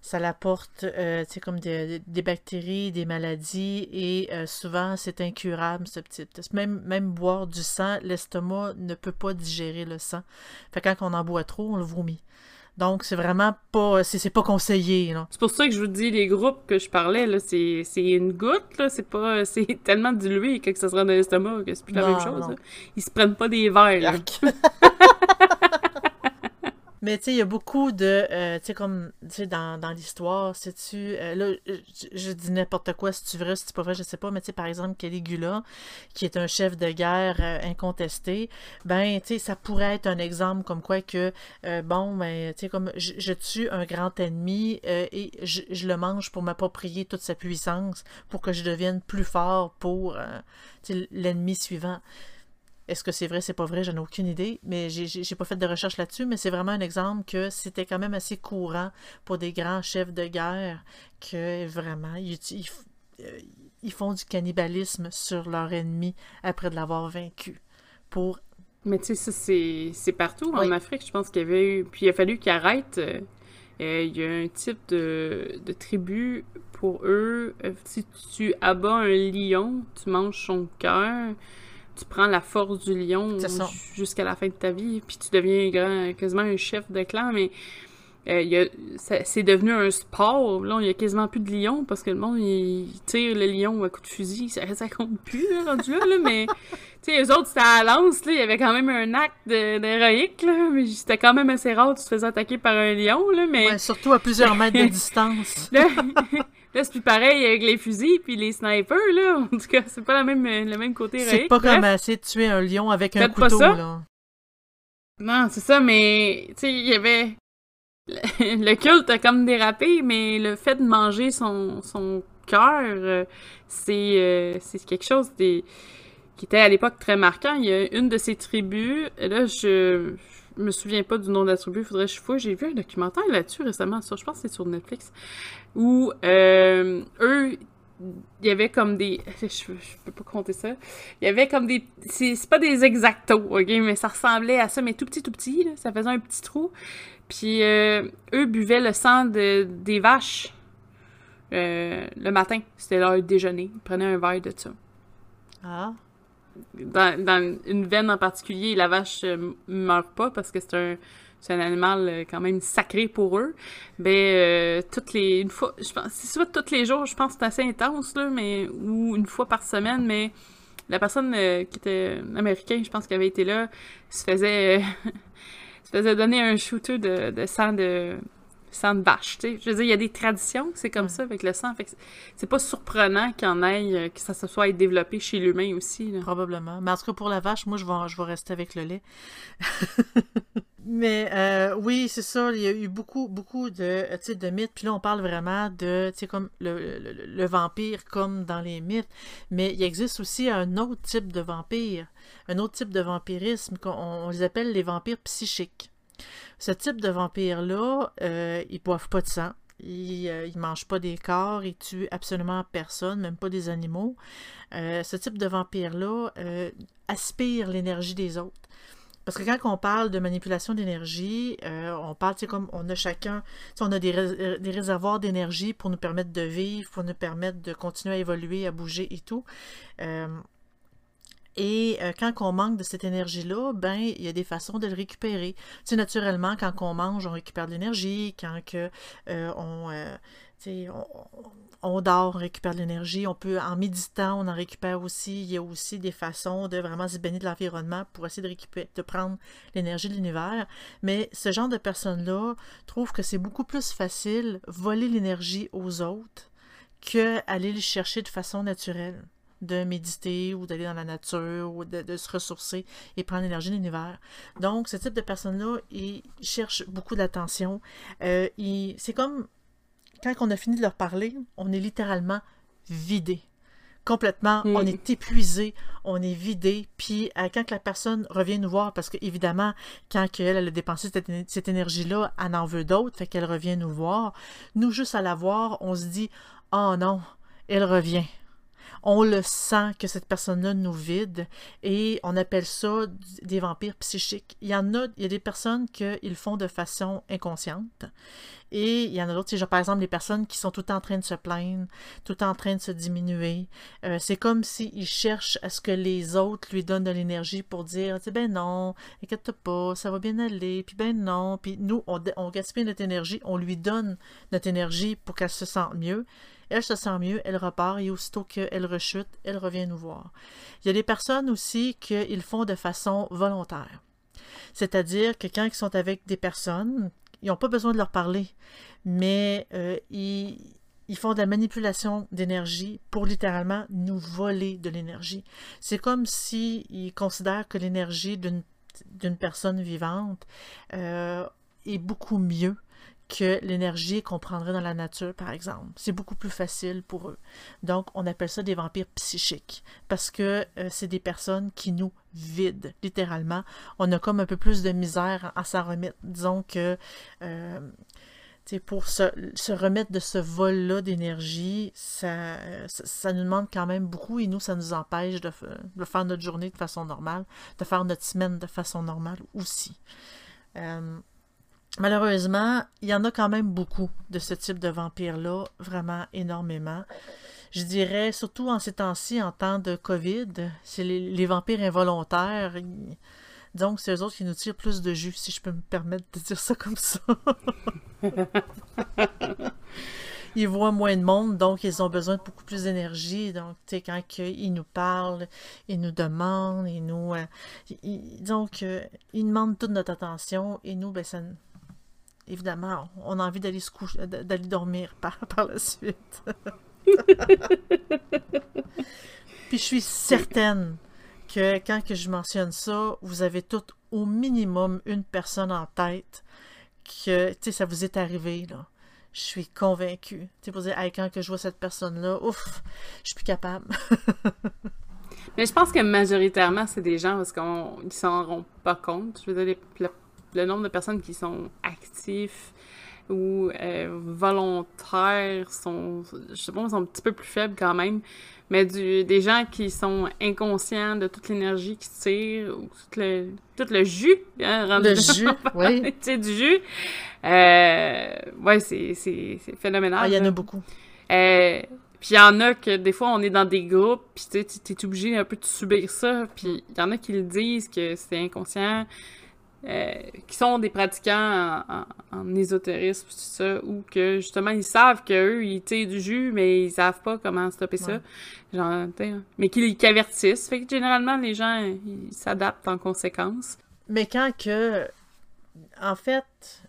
B: ça l'apporte, euh, tu sais, comme des, des, bactéries, des maladies, et euh, souvent, c'est incurable, ce petit. Même, même boire du sang, l'estomac ne peut pas digérer le sang. Fait quand on en boit trop, on le vomit. Donc, c'est vraiment pas, c'est pas conseillé,
A: C'est pour ça que je vous dis, les groupes que je parlais, là, c'est une goutte, là, c'est pas, c'est tellement dilué que ça sera dans l'estomac que c'est plus la même chose, Ils se prennent pas des verres,
B: Mais tu sais, il y a beaucoup de. Euh, tu sais, comme dans, dans l'histoire, sais-tu. Euh, là, je, dis n'importe quoi, si tu vrai, si c'est pas vrai, je sais pas. Mais tu sais, par exemple, Caligula, qui est un chef de guerre euh, incontesté, ben, tu sais, ça pourrait être un exemple comme quoi que, bon, ben, tu sais, comme je, tue un grand ennemi et je, le mange pour m'approprier toute sa puissance, pour que je devienne plus fort pour l'ennemi suivant. Est-ce que c'est vrai, c'est pas vrai, j'en ai aucune idée, mais j'ai pas fait de recherche là-dessus, mais c'est vraiment un exemple que c'était quand même assez courant pour des grands chefs de guerre que vraiment ils, ils, font du cannibalisme sur leur ennemi après de l'avoir vaincu. Pour...
A: Mais tu sais, ça c'est partout en Afrique, je pense qu'il y avait eu. Puis il a fallu qu'ils arrêtent. Euh, euh, il y a un type de, de tribu pour eux. Euh, si tu abats un lion, tu manges son cœur tu prends la force du lion jusqu'à la fin de ta vie, puis tu deviens grand, quasiment un chef de clan, mais euh, c'est devenu un sport. Là, il y a quasiment plus de lions parce que le monde, il, tire le lion à coup de fusil. Ça, ça compte plus, là, rendu là, mais... Tu sais, eux autres, c'était à la lance, là, il y avait quand même un acte d'héroïque, là, mais c'était quand même assez rare de se faire attaquer par un lion, là, mais...
B: surtout à plusieurs mètres de distance.
A: Là, c'est plus pareil avec les fusils puis les snipers, là. En tout cas, c'est pas la même, le même côté
B: C'est pas comme essayer de tuer un lion avec un couteau, là.
A: Non, c'est ça, mais, tu sais, il y avait... Le culte a comme dérapé, mais le fait de manger son, son cœur, euh, c'est euh, c'est quelque chose qui était à l'époque très marquant. Il y a une de ces tribus, et là, je, je me souviens pas du nom de la tribu, faudrait que je fouille. J'ai vu un documentaire là-dessus récemment, sur, je pense que c'est sur Netflix, où euh, eux, il y avait comme des. Je, peux pas compter ça. Il y avait comme des. C'est pas des exactos, ok, mais ça ressemblait à ça, mais tout petit, tout petit, là, ça faisait un petit trou. Puis euh, eux buvaient le sang de, des vaches euh, le matin. C'était leur déjeuner. Ils prenaient un verre de ça.
B: Ah
A: dans, une veine en particulier, la vache euh, meurt pas parce que c'est un, un animal euh, quand même sacré pour eux. Ben, euh, toutes les, une fois, je pense, c'est soit tous les jours, je pense que c'est assez intense, là, mais, ou une fois par semaine, mais la personne qui était américaine, je pense qu'elle avait été là, se faisait, se faisait donner un shooter de, de sang de, sang de vache, tu sais. Je veux dire, il y a des traditions, c'est comme ça avec le sang. Fait c'est pas surprenant qu'il en ait, euh, que ça se soit développé chez l'humain aussi.
B: Probablement. Mais en tout cas, pour la vache, moi, je vais, je vais rester avec le lait. Mais euh, oui, c'est ça, il y a eu beaucoup, beaucoup de, de mythes. Puis là, on parle vraiment de, comme le, le, vampire comme dans les mythes. Mais il existe aussi un autre type de vampire, un autre type de vampirisme, qu'on on les appelle les vampires psychiques. Ce type de vampire-là, euh, ils boivent pas de sang. Ils, euh, mangent pas des corps, ils tuent absolument personne, même pas des animaux. Euh, ce type de vampire-là euh, aspire l'énergie des autres. Parce que quand on parle de manipulation d'énergie, on parle, tu comme on a chacun, on a des, des réservoirs d'énergie pour nous permettre de vivre, pour nous permettre de continuer à évoluer, à bouger et tout. Et euh, quand on manque de cette énergie-là, ben il y a des façons de le récupérer. Tu naturellement, quand on mange, on récupère de l'énergie. Quand que, euh, on, euh, on, on, dort, on récupère de l'énergie. On peut, en méditant, on en récupère aussi. Il y a aussi des façons de vraiment se baigner de l'environnement pour essayer de récupérer, de prendre l'énergie de l'univers. Mais ce genre de personnes-là trouvent que c'est beaucoup plus facile voler l'énergie aux autres que aller le chercher de façon naturelle de méditer ou d'aller dans la nature ou de, se ressourcer et prendre l'énergie de l'univers. Donc, ce type de personnes-là, ils cherchent beaucoup d'attention. Euh, c'est comme quand on a fini de leur parler, on est littéralement vidé. Complètement, on mm. est épuisé, on est vidé. Puis euh, quand la personne revient nous voir, parce qu'évidemment, quand elle, elle a dépensé cette, cette énergie-là, elle en veut d'autres, fait qu'elle revient nous voir. Nous, juste à la voir, on se dit Oh non, elle revient on le sent que cette personne-là nous vide et on appelle ça des vampires psychiques. Il y en a, il y a des personnes qu'ils font de façon inconsciente et il y en a d'autres, par exemple les personnes qui sont tout en train de se plaindre, tout en train de se diminuer. Euh, c'est comme s'ils cherchent à ce que les autres lui donnent de l'énergie pour dire, ben non, inquiète pas, ça va bien aller, puis ben non, puis nous, on gaspille notre énergie, on lui donne notre énergie pour qu'elle se sente mieux. Elle se sent mieux, elle repart et aussitôt qu'elle rechute, elle revient nous voir. Il y a des personnes aussi qu'ils font de façon volontaire. C'est-à-dire que quand ils sont avec des personnes, ils n'ont pas besoin de leur parler, mais euh, ils, font de la manipulation d'énergie pour littéralement nous voler de l'énergie. C'est comme s'ils considèrent que l'énergie d'une personne vivante euh, est beaucoup mieux que l'énergie qu'on prendrait dans la nature, par exemple. C'est beaucoup plus facile pour eux. Donc, on appelle ça des vampires psychiques parce que euh, c'est des personnes qui nous vident, littéralement. On a comme un peu plus de misère à s'en remettre. Disons que euh, pour se, remettre de ce vol-là d'énergie, ça, ça, nous demande quand même beaucoup et nous, ça nous empêche de, de, faire notre journée de façon normale, de faire notre semaine de façon normale aussi. Euh, Malheureusement, il y en a quand même beaucoup de ce type de vampires-là, vraiment énormément. Je dirais, surtout en ces temps-ci, en temps de COVID, c'est les, vampires involontaires. Donc, c'est eux autres qui nous tirent plus de jus, si je peux me permettre de dire ça comme ça. ils voient moins de monde, donc ils ont besoin de beaucoup plus d'énergie. Donc, tu sais, quand ils nous parlent, ils nous demandent, ils nous... Euh, donc, euh, ils demandent toute notre attention, et nous, ben, ça, évidemment, on a envie d'aller se coucher, d'aller dormir par, par la suite. Puis je suis certaine que quand que je mentionne ça, vous avez tout au minimum une personne en tête que, tu sais, ça vous est arrivé, là. Je suis convaincue. Tu sais, pour dire, quand que je vois cette personne-là, ouf, je suis plus capable.
A: Mais je pense que majoritairement, c'est des gens parce qu'ils s'en rendent pas compte. Je veux dire, les, le nombre de personnes qui sont actifs ou euh, volontaires sont, je sais pas, sont un petit peu plus faibles quand même. Mais du, des gens qui sont inconscients de toute l'énergie qui tire, ou tout le, tout le jus,
B: hein, Le jus, oui.
A: tu sais, du jus. Euh, ouais, c'est phénoménal.
B: Ah, il y en a beaucoup.
A: Euh, puis il y en a que des fois on est dans des groupes, puis tu es obligé un peu de subir ça. Puis il y en a qui le disent que c'est inconscient. Euh, qui sont des pratiquants en, ésotérisme, tout ça, ou que justement ils savent qu'eux, ils tirent du jus, mais ils savent pas comment stopper ça. Genre, mais qu'ils avertissent. Fait que généralement, les gens, ils s'adaptent en conséquence.
B: Mais quand que. En fait,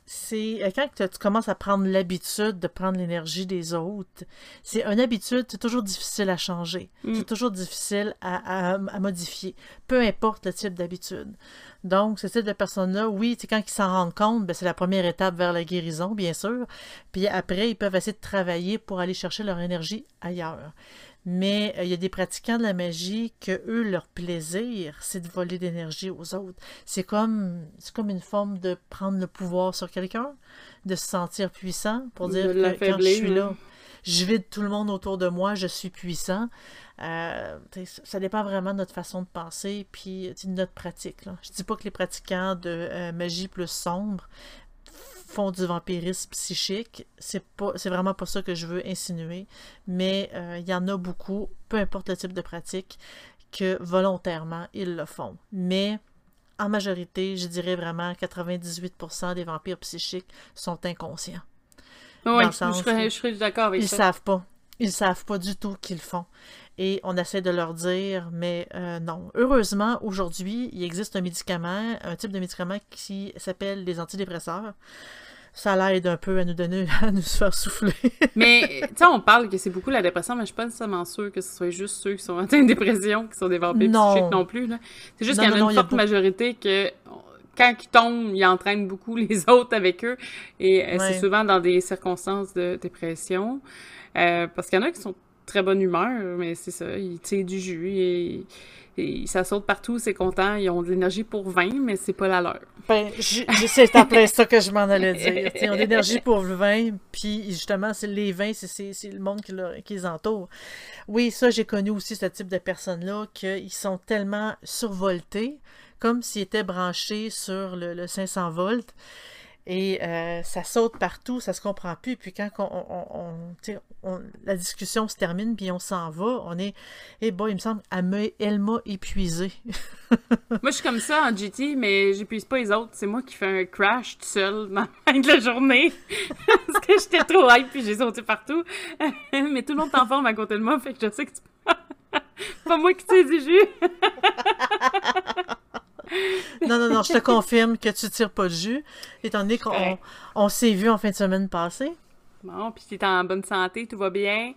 B: c'est euh, quand tu commences à prendre l'habitude de prendre l'énergie des autres, c'est une habitude, c'est toujours difficile à changer. Mm. C'est toujours difficile à, modifier, peu importe le type d'habitude. Donc, ce type de personnes-là, oui, c'est quand ils s'en rendent compte, ben, c'est la première étape vers la guérison, bien sûr. Puis après, ils peuvent essayer de travailler pour aller chercher leur énergie ailleurs. Mais euh, il y a des pratiquants de la magie que eux, leur plaisir, c'est de voler d'énergie aux autres. C'est comme, c'est comme une forme de prendre le pouvoir sur quelqu'un, de se sentir puissant pour dire que quand je suis là, je vide tout le monde autour de moi, je suis puissant. Euh, ça dépend vraiment de notre façon de penser puis de notre pratique. Là. Je dis pas que les pratiquants de euh, magie plus sombre font du vampirisme psychique. C'est pas c'est vraiment pas ça que je veux insinuer, mais euh, il y en a beaucoup, peu importe le type de pratique, que volontairement ils le font. Mais en majorité, je dirais vraiment 98% des vampires psychiques sont inconscients.
A: Oui, je serais, d'accord avec
B: ils ça. Ils savent pas. Ils savent pas du tout qu'ils font et on essaie de leur dire, mais euh, non. Heureusement, aujourd'hui, il existe un médicament, un type de médicament qui s'appelle les antidépresseurs. Ça l'aide un peu à nous donner, à nous faire souffler.
A: mais, tu sais, on parle que c'est beaucoup la dépression, mais je suis pas nécessairement sûre que ce soit juste ceux qui sont atteints de dépression qui sont des vampires psychiques non plus. C'est juste qu'il y en a une forte majorité que quand ils tombent, ils entraînent beaucoup les autres avec eux. Et euh, c'est souvent dans des circonstances de dépression. Euh, parce qu'il y en a qui sont très bonne humeur, mais c'est ça, il tire du jus et, ça saute partout, c'est content, ils ont de l'énergie pour 20, mais c'est pas la leur.
B: Ben, c'est en plein ça que je m'en allais dire. ils ont de l'énergie pour le vin, puis justement, c'est les vins, c'est le monde qui, qui, les entoure. Oui, ça, j'ai connu aussi ce type de personnes-là, qu'ils sont tellement survoltés, comme s'ils étaient branchés sur le, le 500 volts. Et euh, ça saute partout, ça se comprend plus. Puis quand on, la discussion se termine, puis on s'en va, on est. Eh bon, il me semble, elle m'a épuisé.
A: moi, je suis comme ça en GT, mais j'épuise pas les autres. C'est moi qui fais un crash tout seul dans la fin de la journée. Parce que j'étais trop hype, puis j'ai sauté partout. mais tout le monde est en forme à côté de moi, fait que je sais que c'est pas moi qui tire du jus.
B: Non, non, non, je te confirme que tu tires pas de jus, étant donné qu'on on, s'est vu en fin de semaine passée.
A: Bon, puis tu es en bonne santé, tout va bien?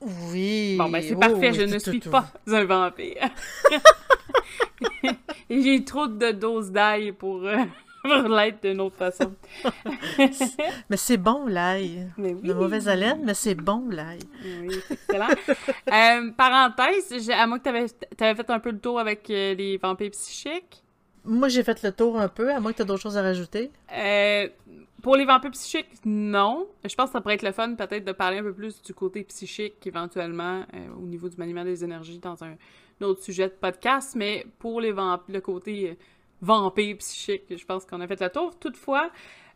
B: Oui.
A: Bon, ben c'est parfait, je ne suis pas un vampire. J'ai trop de doses d'ail pour, euh, pour l'être d'une autre façon.
B: mais c'est bon l'ail. De mauvaise haleine, mais c'est bon l'ail.
A: Oui, c'est excellent. euh, parenthèse, à moins que tu avais, fait un peu le tour avec euh, les vampires psychiques.
B: Moi, j'ai fait le tour un peu, à moins que tu aies d'autres choses à rajouter.
A: Euh, pour les vampires psychiques, non. Je pense que ça pourrait être le fun, peut-être, de parler un peu plus du côté psychique, éventuellement, euh, au niveau du maniement des énergies, dans un, autre sujet de podcast. Mais pour les le côté vampire psychique. Je pense qu'on a fait le tour. Toutefois,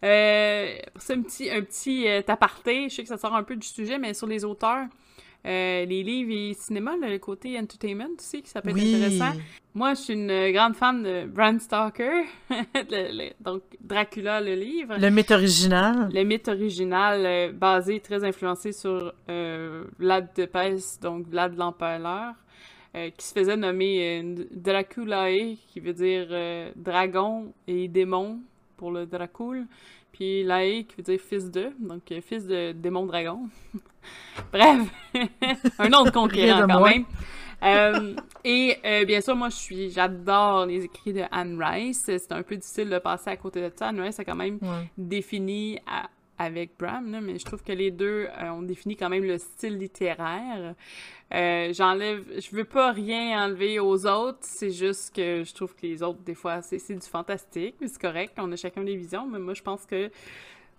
A: euh, c'est un petit, un petit euh, aparté. Je sais que ça sort un peu du sujet, mais sur les auteurs, euh, les livres et cinéma, le côté entertainment aussi, qui ça peut être intéressant. Moi, je suis une grande fan de Bram Stoker, donc Dracula, le livre.
B: Le mythe original.
A: Le mythe original, euh, basé, très influencé sur Vlad de Pès, donc Vlad l'Empaleur. Euh, qui se faisait nommer euh, Draculae, qui veut dire euh, dragon et démon pour le Dracul. Puis Lae, qui veut dire fils de, donc fils de démon dragon. Bref, un nom de conquérant quand même. et bien sûr, moi, je suis, j'adore les écrits de Anne Rice. C'est un peu difficile de passer à côté de ça. Anne Rice a quand même défini à, avec Bram, mais je trouve que les deux ont défini quand même le style littéraire. Euh, j'enlève, je veux pas rien enlever aux autres, c'est juste que je trouve que les autres, des fois, c'est du fantastique, mais c'est correct, on a chacun des visions, mais moi, je pense que,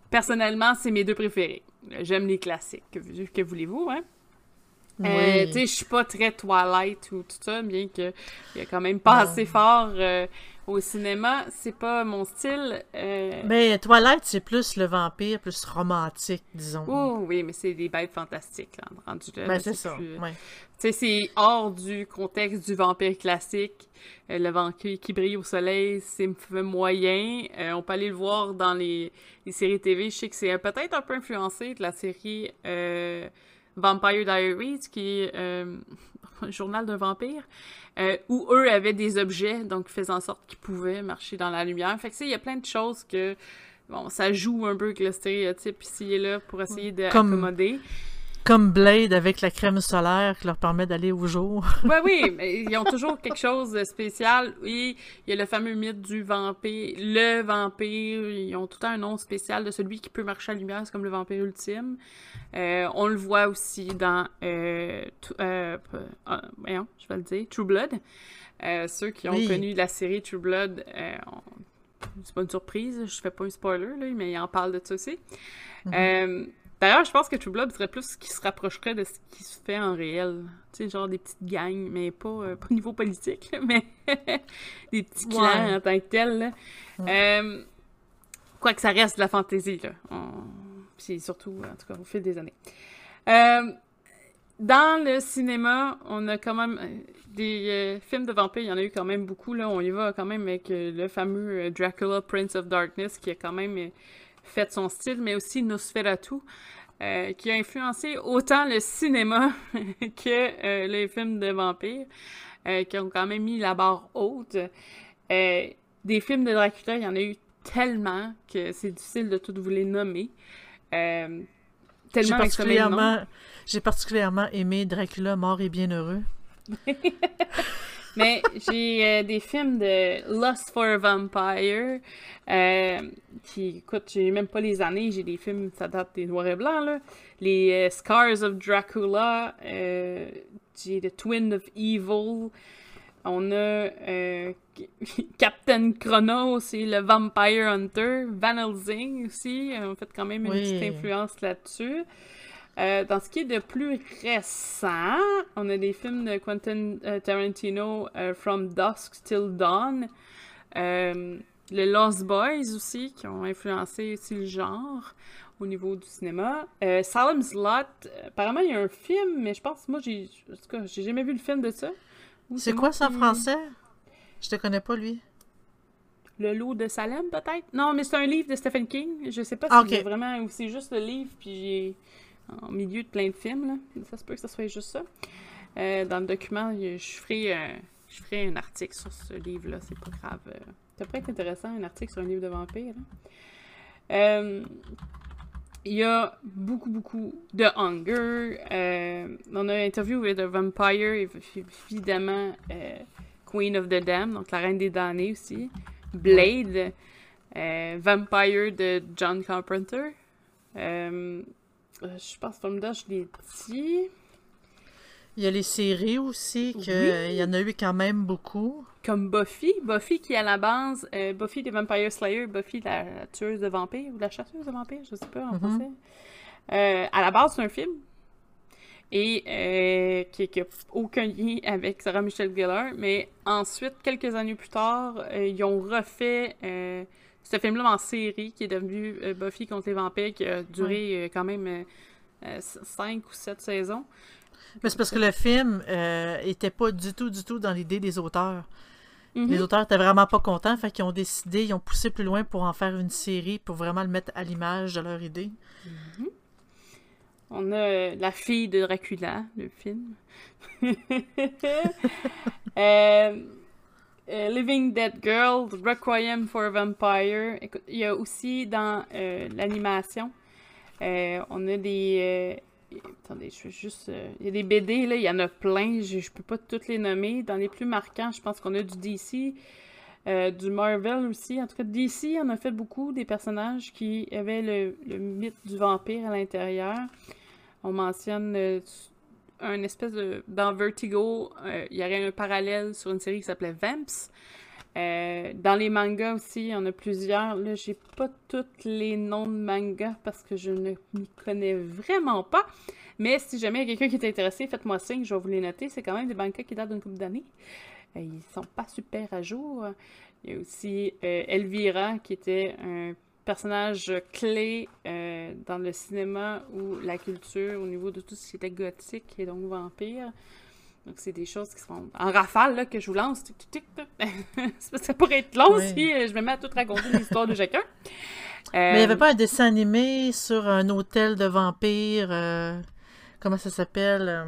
A: personnellement, c'est mes deux préférés. J'aime les classiques, que, que voulez-vous, hein? Euh, tu sais, je suis pas très Twilight ou tout ça, bien que il y a quand même pas assez fort euh, au cinéma, c'est pas mon style. Euh...
B: Mais Twilight, c'est plus le vampire, plus romantique, disons.
A: Oh oui, mais c'est des bêtes fantastiques, là, rendu
B: là. Ben, c'est ça,
A: Tu sais, c'est hors du contexte du vampire classique. Euh, le vampire qui brille au soleil, c'est moyen. Euh, on peut aller le voir dans les, les séries TV. Je sais que c'est peut-être un peu influencé de la série euh, Vampire Diaries, qui est journal d'un vampire, euh, où eux avaient des objets, donc faisaient en sorte qu'ils pouvaient marcher dans la lumière. Fait que, il y a plein de choses que, bon, ça joue un peu avec le stéréotype ici et là pour essayer d'accommoder.
B: Comme Blade avec la crème solaire qui leur permet d'aller au jour.
A: oui, oui, mais ils ont toujours quelque chose de spécial. Oui, il y a le fameux mythe du vampire. Le vampire, ils ont tout un nom spécial de celui qui peut marcher à la lumière, c'est comme le vampire ultime. Euh, on le voit aussi dans, euh, euh, je vais le dire, True Blood. ceux qui ont connu la série True Blood, c'est pas une surprise, je fais pas un spoiler, là, mais ils en parlent de ça aussi. Mm-hmm. D'ailleurs, je pense que True Blood serait plus ce qui se rapprocherait de ce qui se fait en réel. Tu sais, genre des petites gangs, mais pas, au niveau politique, mais des petits clans en tant que tels. quoi que ça reste de la fantaisie, là. C'est surtout, en tout cas, au fil des années. Euh, dans le cinéma, on a quand même euh, des euh, films de vampires, il y en a eu quand même beaucoup. Là. On y va quand même avec le fameux Dracula Prince of Darkness qui a quand même fait son style, mais aussi Nosferatu, qui a influencé autant le cinéma que les films de vampires, qui ont quand même mis la barre haute. des films de Dracula, il y en a eu tellement que c'est difficile de tout vous les nommer. Euh,
B: j'ai particulièrement, j'ai particulièrement aimé Dracula mort et bienheureux.
A: Mais j'ai euh, des films de Lust for a Vampire. Euh, qui, écoute, j'ai même pas les années. J'ai des films, ça date des noirs et blancs, là. Les Scars of Dracula. j'ai The Twin of Evil. On a Captain Chronos et le Vampire Hunter. Van Helsing aussi. On fait quand même une petite influence là-dessus. Euh, dans ce qui est de plus récent, on a des films de Quentin euh, Tarantino, euh, From Dusk Till Dawn, le Lost Boys aussi, qui ont influencé aussi le genre au niveau du cinéma. Salem's Lot, apparemment il y a un film, mais je pense, moi j'ai, j'ai jamais vu le film de ça.
B: C'est quoi ça en français? Je te connais pas lui.
A: Le loup de Salem, peut-être? Non, mais c'est un livre de Stephen King. Je sais pas si c'est vraiment ou c'est juste le livre, puis j'ai en milieu de plein de films. Là. Ça se peut que ça soit juste ça. Euh, dans le document, je ferai, euh, je ferai un article sur ce livre-là, c'est pas grave. Euh. Ça pourrait être intéressant, un article sur un livre de vampire. Hein. Il y a beaucoup, beaucoup de Hunger. on a interview with a Vampire, évidemment Queen of the Dam, donc la Reine des damnés aussi. Blade, Vampire de John Carpenter. Euh, je pense que je l'ai dit.
B: Il y a les séries aussi, qu'il y en a eu quand même beaucoup.
A: Comme Buffy. Buffy qui, à la base, euh, Buffy des Vampire Slayer, Buffy la, tueuse de vampires, ou la chasseuse de vampires, je sais pas en mm-hmm. français. Euh, à la base, c'est un film. Et qui n'a aucun lien avec Sarah Michelle Gellar. Mais ensuite, quelques années plus tard, ils ont refait ce film-là en série qui est devenu euh, Buffy contre les vampires qui a duré euh, quand même 5 euh, ou 7 saisons.
B: Mais c'est parce que le film était pas du tout, du tout dans l'idée des auteurs. Les mhm. auteurs étaient vraiment pas contents, fait qu'ils ont décidé, ils ont poussé plus loin pour en faire une série, pour vraiment le mettre à l'image de leur idée.
A: Mhm. On a La fille de Dracula, le film. euh, euh, Living Dead Girl, Requiem for a Vampire. il y a aussi dans euh, l'animation, euh, on a des. attendez, je vais juste. il y a des BD, là, il y en a plein, je, je peux pas toutes les nommer. Dans les plus marquants, je pense qu'on a du DC, du Marvel aussi. En tout cas, DC, on a fait beaucoup des personnages qui avaient le, le mythe du vampire à l'intérieur. On mentionne espèce de. Dans Vertigo, euh, il y aurait un parallèle sur une série qui s'appelait Vamps. Euh, dans les mangas aussi, il y en a plusieurs. Là, j'ai pas tous les noms de mangas parce que je ne m'y connais vraiment pas. Mais si jamais il y a quelqu'un qui est intéressé, faites-moi signe, je vais vous les noter. C'est quand même des mangas qui datent d'une couple d'années. Euh, ils sont pas super à jour. Il y a aussi Elvira qui était un personnage clé euh, dans le cinéma ou la culture au niveau de tout ce qui était gothique et donc vampire. Donc, c'est des choses qui sont en rafale là, que je vous lance. ça pourrait être long si euh, je me mets à tout raconter l'histoire de chacun.
B: Mais il n'y avait euh, pas un dessin animé sur un hôtel de vampires. comment ça s'appelle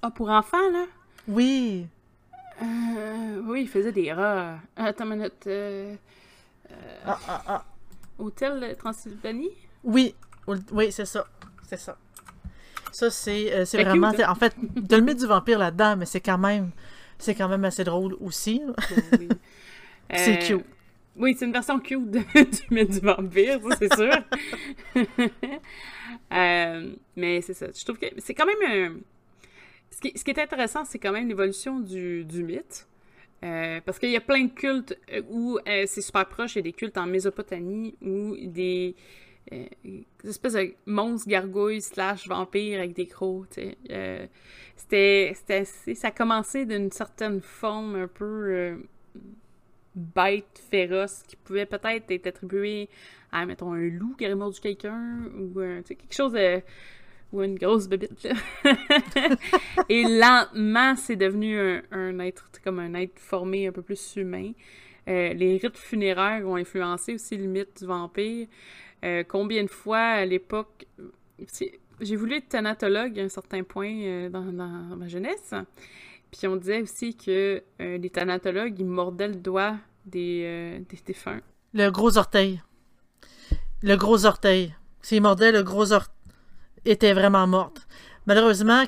A: Ah, pour enfants, là?
B: Oui.
A: oui, il faisait des rats. Attends une minute.
B: Ah, ah, ah.
A: Hôtel Transylvanie?
B: Oui, oui, c'est ça. C'est ça. Ça, c'est euh, vraiment. Hein? En fait, de le mettre du vampire là-dedans, mais c'est quand même. C'est quand même assez drôle aussi. c'est euh, cute.
A: Oui, c'est une version cute du mythe du vampire, ça, c'est sûr. Euh, mais c'est ça. Je trouve que c'est quand même un. Ce qui, ce qui est intéressant, c'est quand même l'évolution du, du mythe. Euh, parce qu'il y a plein de cultes euh, où euh, c'est super proche. Il y a des cultes en Mésopotamie où des, espèces de monstres gargouilles slash vampires avec des crocs. c'était, ça a commencé d'une certaine forme un peu bête, féroce, qui pouvait peut-être être attribuée à, mettons, un loup qui aurait mordu quelqu'un ou quelque chose de ou une grosse bébite, et lentement, c'est devenu un, être, comme un être formé un peu plus humain. Euh, les rites funéraires ont influencé aussi le mythe du vampire. Euh, combien de fois, à l'époque... J'ai voulu être thanatologue à un certain point euh, dans, ma jeunesse. Puis on disait aussi que les thanatologues, ils mordaient le doigt des, des défunts.
B: Le gros orteil. Le gros orteil. S'ils mordaient le gros orteil était vraiment morte. Malheureusement,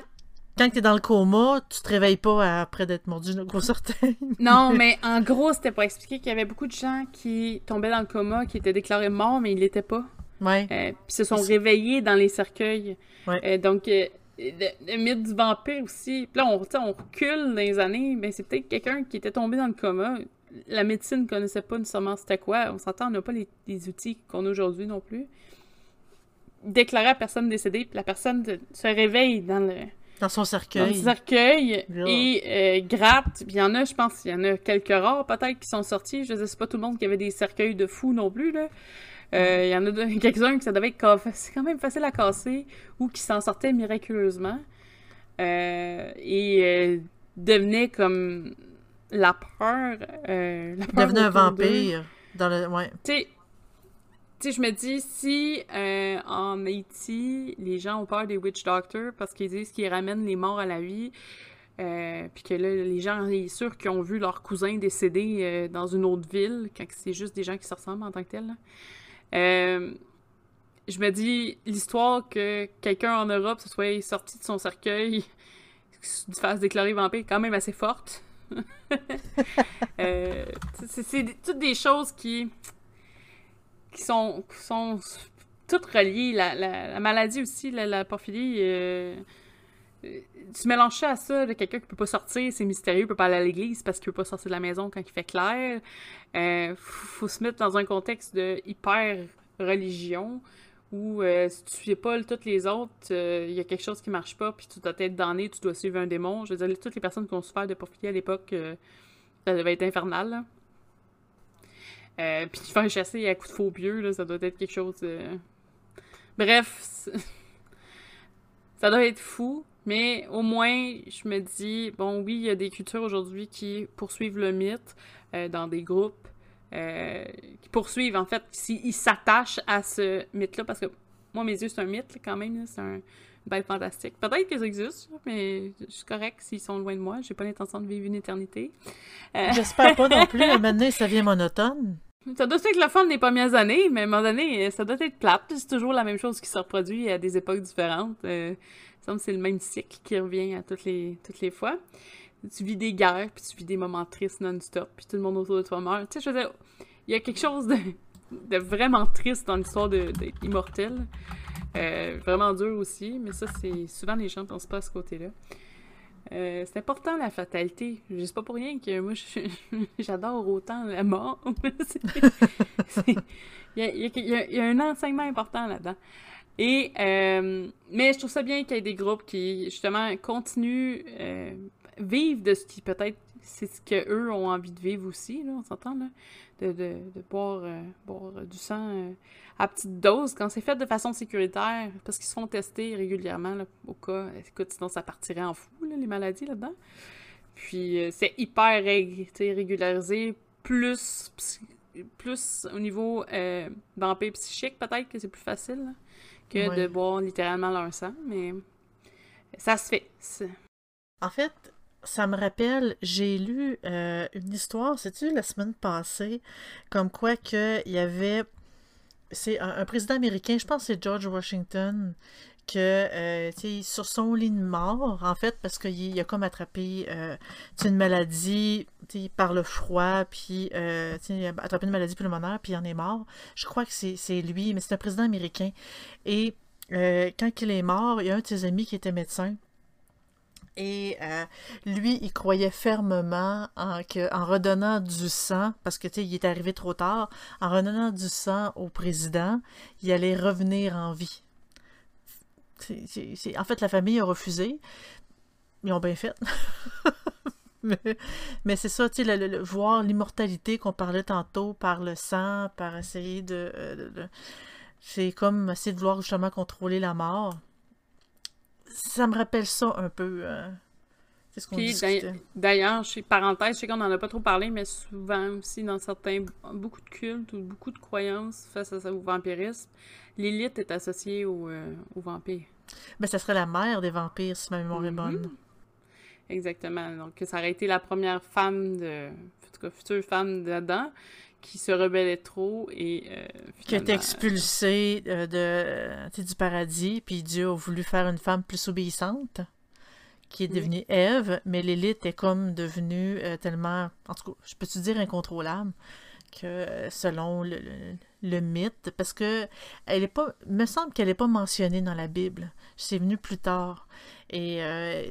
B: quand t'es dans le coma, tu te réveilles pas après d'être mordu d'un gros orteil.
A: non, mais en gros, c'était pour expliquer qu'il y avait beaucoup de gens qui tombaient dans le coma, qui étaient déclarés morts, mais ils l'étaient pas.
B: Ouais.
A: Euh, puis se sont réveillés dans les cercueils.
B: Ouais.
A: Euh, donc, euh, le, le mythe du vampire aussi. Puis là, on, tu recule dans les années, mais c'est peut-être quelqu'un qui était tombé dans le coma. La médecine ne connaissait pas nécessairement c'était quoi. On s'entend, on n'a pas les, les outils qu'on a aujourd'hui non plus. Déclarer à personne décédée, puis la personne de- se réveille dans le,
B: Dans son
A: dans le
B: cercueil.
A: cercueil et euh, gratte. Puis il y en a, je pense, il y en a quelques rares peut-être qui sont sortis. Je sais, c'est pas tout le monde qui avait des cercueils de fous non plus, là. Euh, Il y en a quelques-uns que ça devait être c'est quand même facile à casser ou qui s'en sortaient miraculeusement. Euh, et devenaient comme la peur. La peur
B: Devenait un vampire. Dans le... Ouais.
A: Tu sais, je me dis, si euh, en Haïti, les gens ont peur des witch doctors parce qu'ils disent qu'ils ramènent les morts à la vie, euh, puis que là, les gens, c'est sûr qu'ils ont vu leur cousin décédé euh, dans une autre ville, quand c'est juste des gens qui se ressemblent en tant que tels. je me dis, l'histoire que quelqu'un en Europe se soit sorti de son cercueil, se fasse déclarer vampire, est quand même assez forte. C'est toutes des choses qui qui sont, qui sont toutes reliées. La, la, la maladie aussi, la, la porphyrie, euh, euh, tu mélanges ça à ça, de quelqu'un qui peut pas sortir, c'est mystérieux, peut pas aller à l'église parce qu'il peut pas sortir de la maison quand il fait clair. Euh, faut, se mettre dans un contexte de hyper religion où euh, si tu suis pas toutes les autres, il y a quelque chose qui marche pas, puis tu dois être damné, tu dois suivre un démon. Je veux dire, toutes les personnes qui ont souffert de porphyrie à l'époque, ça devait être infernal. Là. Euh, puis te faire chasser à coups de faux pieux, là, ça doit être quelque chose. euh, Bref, ça doit être fou, mais au moins, je me dis, bon, oui, il y a des cultures aujourd'hui qui poursuivent le mythe euh, dans des groupes, euh, qui poursuivent, en fait, si- ils s'attachent à ce mythe-là, parce que moi, mes yeux, c'est un mythe, quand même, c'est un une bête fantastique. Peut-être qu'ils existent, mais je suis correct s'ils sont loin de moi, j'ai pas l'intention de vivre une éternité. Euh,
B: J'espère pas non plus. Donné, ça vient monotone.
A: Ça doit être le fun des premières années, mais à un moment donné, euh, ça doit être plate. C'est toujours la même chose qui se reproduit à des époques différentes. Euh, il me semble que c'est le même cycle qui revient à toutes les, toutes les fois. Tu vis des guerres, puis tu vis des moments tristes non-stop, puis tout le monde autour de toi meurt. Tu sais, je veux dire, il y a quelque chose de, de vraiment triste dans l'histoire d'être immortel. Euh, vraiment dur aussi, mais ça, c'est souvent les gens pensent pas à ce côté-là. Euh, c'est important la fatalité. Je sais pas pour rien que moi j'adore autant la mort. Il y, a, un enseignement important là-dedans. Et euh, mais je trouve ça bien qu'il y ait des groupes qui justement continuent vivent de ce qui peut-être c'est ce que eux ont envie de vivre aussi, là, on s'entend là, de, de, de boire, euh, boire du sang euh, à petite dose quand c'est fait de façon sécuritaire, parce qu'ils se font tester régulièrement là, au cas. Écoute, sinon ça partirait en fou, là, les maladies là-dedans. Puis euh, c'est hyper régularisé, plus, plus au niveau euh, vampire psychique, peut-être que c'est plus facile là, que
B: Ouais.
A: de boire littéralement leur sang, mais ça se fait.
B: En fait, ça me rappelle, j'ai lu euh, une histoire, sais-tu, la semaine passée, comme quoi que il y avait, c'est un, président américain, je pense que c'est George Washington, que, euh, tu sais, sur son lit de mort, en fait, parce qu'il il a comme attrapé euh, une maladie par le froid, puis euh, il a attrapé une maladie pulmonaire, puis il en est mort. Je crois que c'est lui, mais c'est un président américain. Et quand il est mort, il y a un de ses amis qui était médecin. Et euh, lui, il croyait fermement en, que, en redonnant du sang, parce que il est arrivé trop tard, en redonnant du sang au président, il allait revenir en vie. En fait, la famille a refusé. Ils ont bien fait. mais c'est ça, tu sais, voir l'immortalité qu'on parlait tantôt par le sang, par essayer de. euh, de- c'est comme essayer de vouloir justement contrôler la mort. Ça me rappelle ça un peu. euh, ce qu'on discutait?
A: d'ailleurs- chez parenthèse, je sais qu'on n'en a pas trop parlé, mais souvent aussi dans certains, beaucoup de cultes ou beaucoup de croyances face à au vampirisme, l'élite est associée au, euh, au vampire.
B: Ben, ça serait la mère des vampires, si ma mémoire est
A: Mhm.
B: bonne.
A: Exactement. Donc, ça aurait été la première femme de. En tout cas, future femme d'Adam qui se rebellait trop et. euh,
B: Qui a été
A: finalement,
B: expulsée euh, de, sais, du paradis, puis Dieu a voulu faire une femme plus obéissante, qui est devenue Ève, mais Lilith est comme devenue euh, tellement, en tout cas, je peux te dire incontrôlable, que euh, selon le, le, mythe, parce que elle est pas, me semble qu'elle n'est pas mentionnée dans la Bible. C'est venu plus tard. Et euh,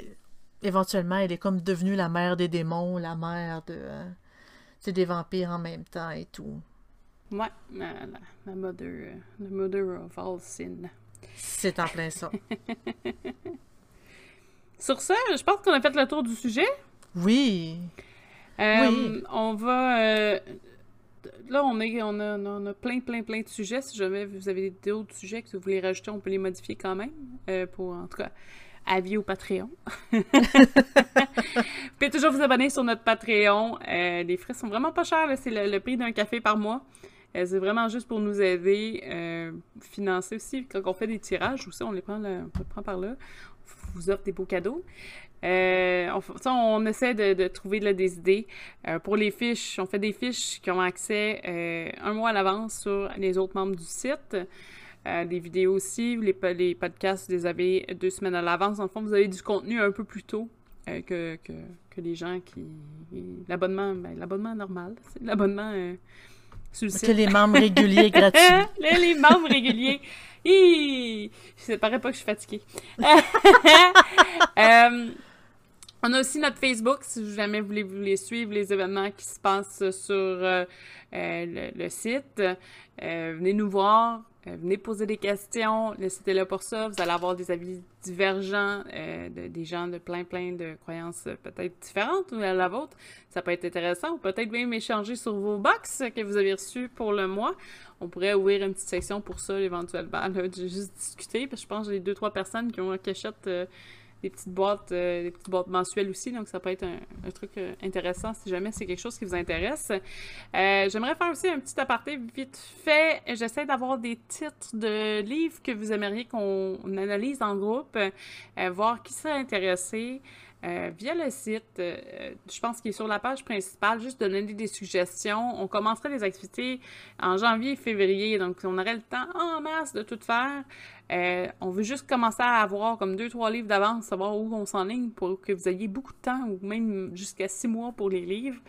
B: éventuellement, elle est comme devenue la mère des démons, la mère de, c'est des vampires en même temps et tout.
A: Ouais, la, la, mother, the mother of all sin.
B: C'est en plein ça.
A: Sur ça, je pense qu'on a fait le tour du sujet.
B: Oui.
A: Euh, oui. On va. Euh, là, on, est, on, a, on, a, plein, plein, plein de sujets. Si jamais vous avez d'autres sujets que vous voulez rajouter, on peut les modifier quand même. Euh, pour, en tout cas, avis au Patreon. vous pouvez toujours vous abonner sur notre Patreon. les frais sont vraiment pas chers. C'est le, prix d'un café par mois. c'est vraiment juste pour nous aider, financer aussi. Quand on fait des tirages aussi, on les prend, on les prend par là vous offre des beaux cadeaux. Euh, on, on, essaie de, trouver des idées. Euh, pour les fiches, on fait des fiches qui ont accès euh, un mois à l'avance sur les autres membres du site. Des vidéos aussi, les, les, podcasts, vous les avez deux semaines à l'avance. En fond, vous avez du contenu un peu plus tôt que, que, les gens qui... L'abonnement, ben, l'abonnement normal, c'est l'abonnement
B: sur le site. Que les membres réguliers gratuits.
A: les, les membres réguliers. Hi! Ça paraît pas que je suis fatiguée. Euh, on a aussi notre Facebook, si jamais vous voulez, suivre les événements qui se passent sur euh, euh, le, site. venez nous voir, venez poser des questions. Le site là pour ça. Vous allez avoir des avis divergents, de, des gens de plein, plein de croyances peut-être différentes à la vôtre. Ça peut être intéressant ou peut-être même échanger sur vos box que vous avez reçus pour le mois on pourrait ouvrir une petite section pour ça éventuellement. Juste discuter, parce que je pense que j'ai deux, trois personnes qui ont en cachette euh, des petites boîtes, euh, des petites boîtes mensuelles aussi, donc ça peut être un, truc euh, intéressant si jamais c'est quelque chose qui vous intéresse. J'aimerais faire aussi un petit aparté vite fait. J'essaie d'avoir des titres de livres que vous aimeriez qu'on analyse en groupe, voir qui serait intéressé. Euh, via le site, euh, je pense qu'il est sur la page principale, juste donner des suggestions. On commencerait les activités en janvier et février, donc on aurait le temps en masse de tout faire. Euh, on veut juste commencer à avoir comme deux, trois livres d'avance, savoir où on s'enligne pour que vous ayez beaucoup de temps ou même jusqu'à six mois pour les livres.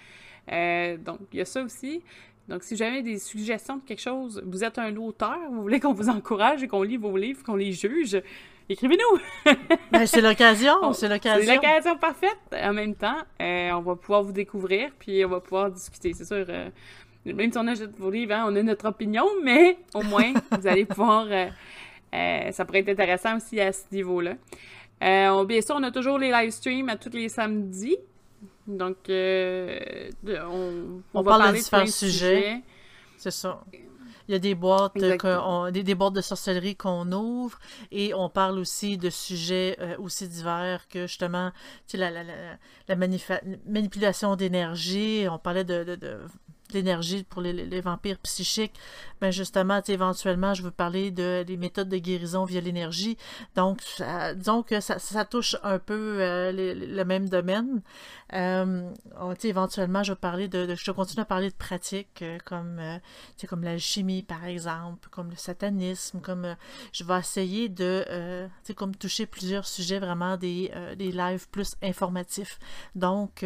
A: donc, il y a ça aussi. Donc, si jamais des suggestions de quelque chose, vous êtes un auteur, vous voulez qu'on vous encourage et qu'on lit vos livres, qu'on les juge, écrivez-nous!
B: Ben, c'est l'occasion, c'est l'occasion.
A: C'est l'occasion parfaite. En même temps, euh, on va pouvoir vous découvrir, puis on va pouvoir discuter. C'est sûr, euh, même si on achète vos livres, hein, on a notre opinion, mais au moins, vous allez pouvoir... Euh, ça pourrait être intéressant aussi à ce niveau-là. bien sûr, on a toujours les live streams à tous les samedis. Donc, on,
B: on, parle de différents sujets. C'est ça. Il y a des boîtes, des, des, boîtes de sorcellerie qu'on ouvre et on parle aussi de sujets euh, aussi divers que justement la, la, la, la manipulation d'énergie. On parlait de, de, de l'énergie pour les, vampires psychiques, ben justement, éventuellement, je veux parler de, des méthodes de guérison via l'énergie. Donc, disons que ça, ça, touche un peu euh, le même domaine. Euh, éventuellement, je vais parler de, je continue à parler de pratiques euh, comme, comme l'alchimie, par exemple, comme le satanisme, comme je vais essayer de comme toucher plusieurs sujets vraiment des, des lives plus informatifs. Donc,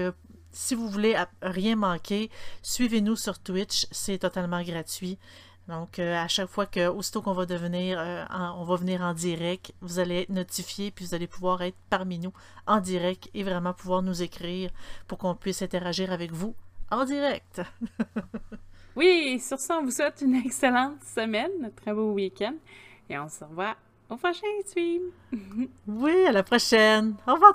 B: si vous voulez rien manquer, suivez-nous sur Twitch, c'est totalement gratuit. Donc, euh, à chaque fois que, aussitôt qu'on va devenir, euh, on va venir en direct, vous allez être notifié, puis vous allez pouvoir être parmi nous en direct et vraiment pouvoir nous écrire pour qu'on puisse interagir avec vous en direct.
A: oui, sur ça, on vous souhaite une excellente semaine, un très beau week-end, et on se revoit au prochain stream.
B: oui, à la prochaine. Au revoir.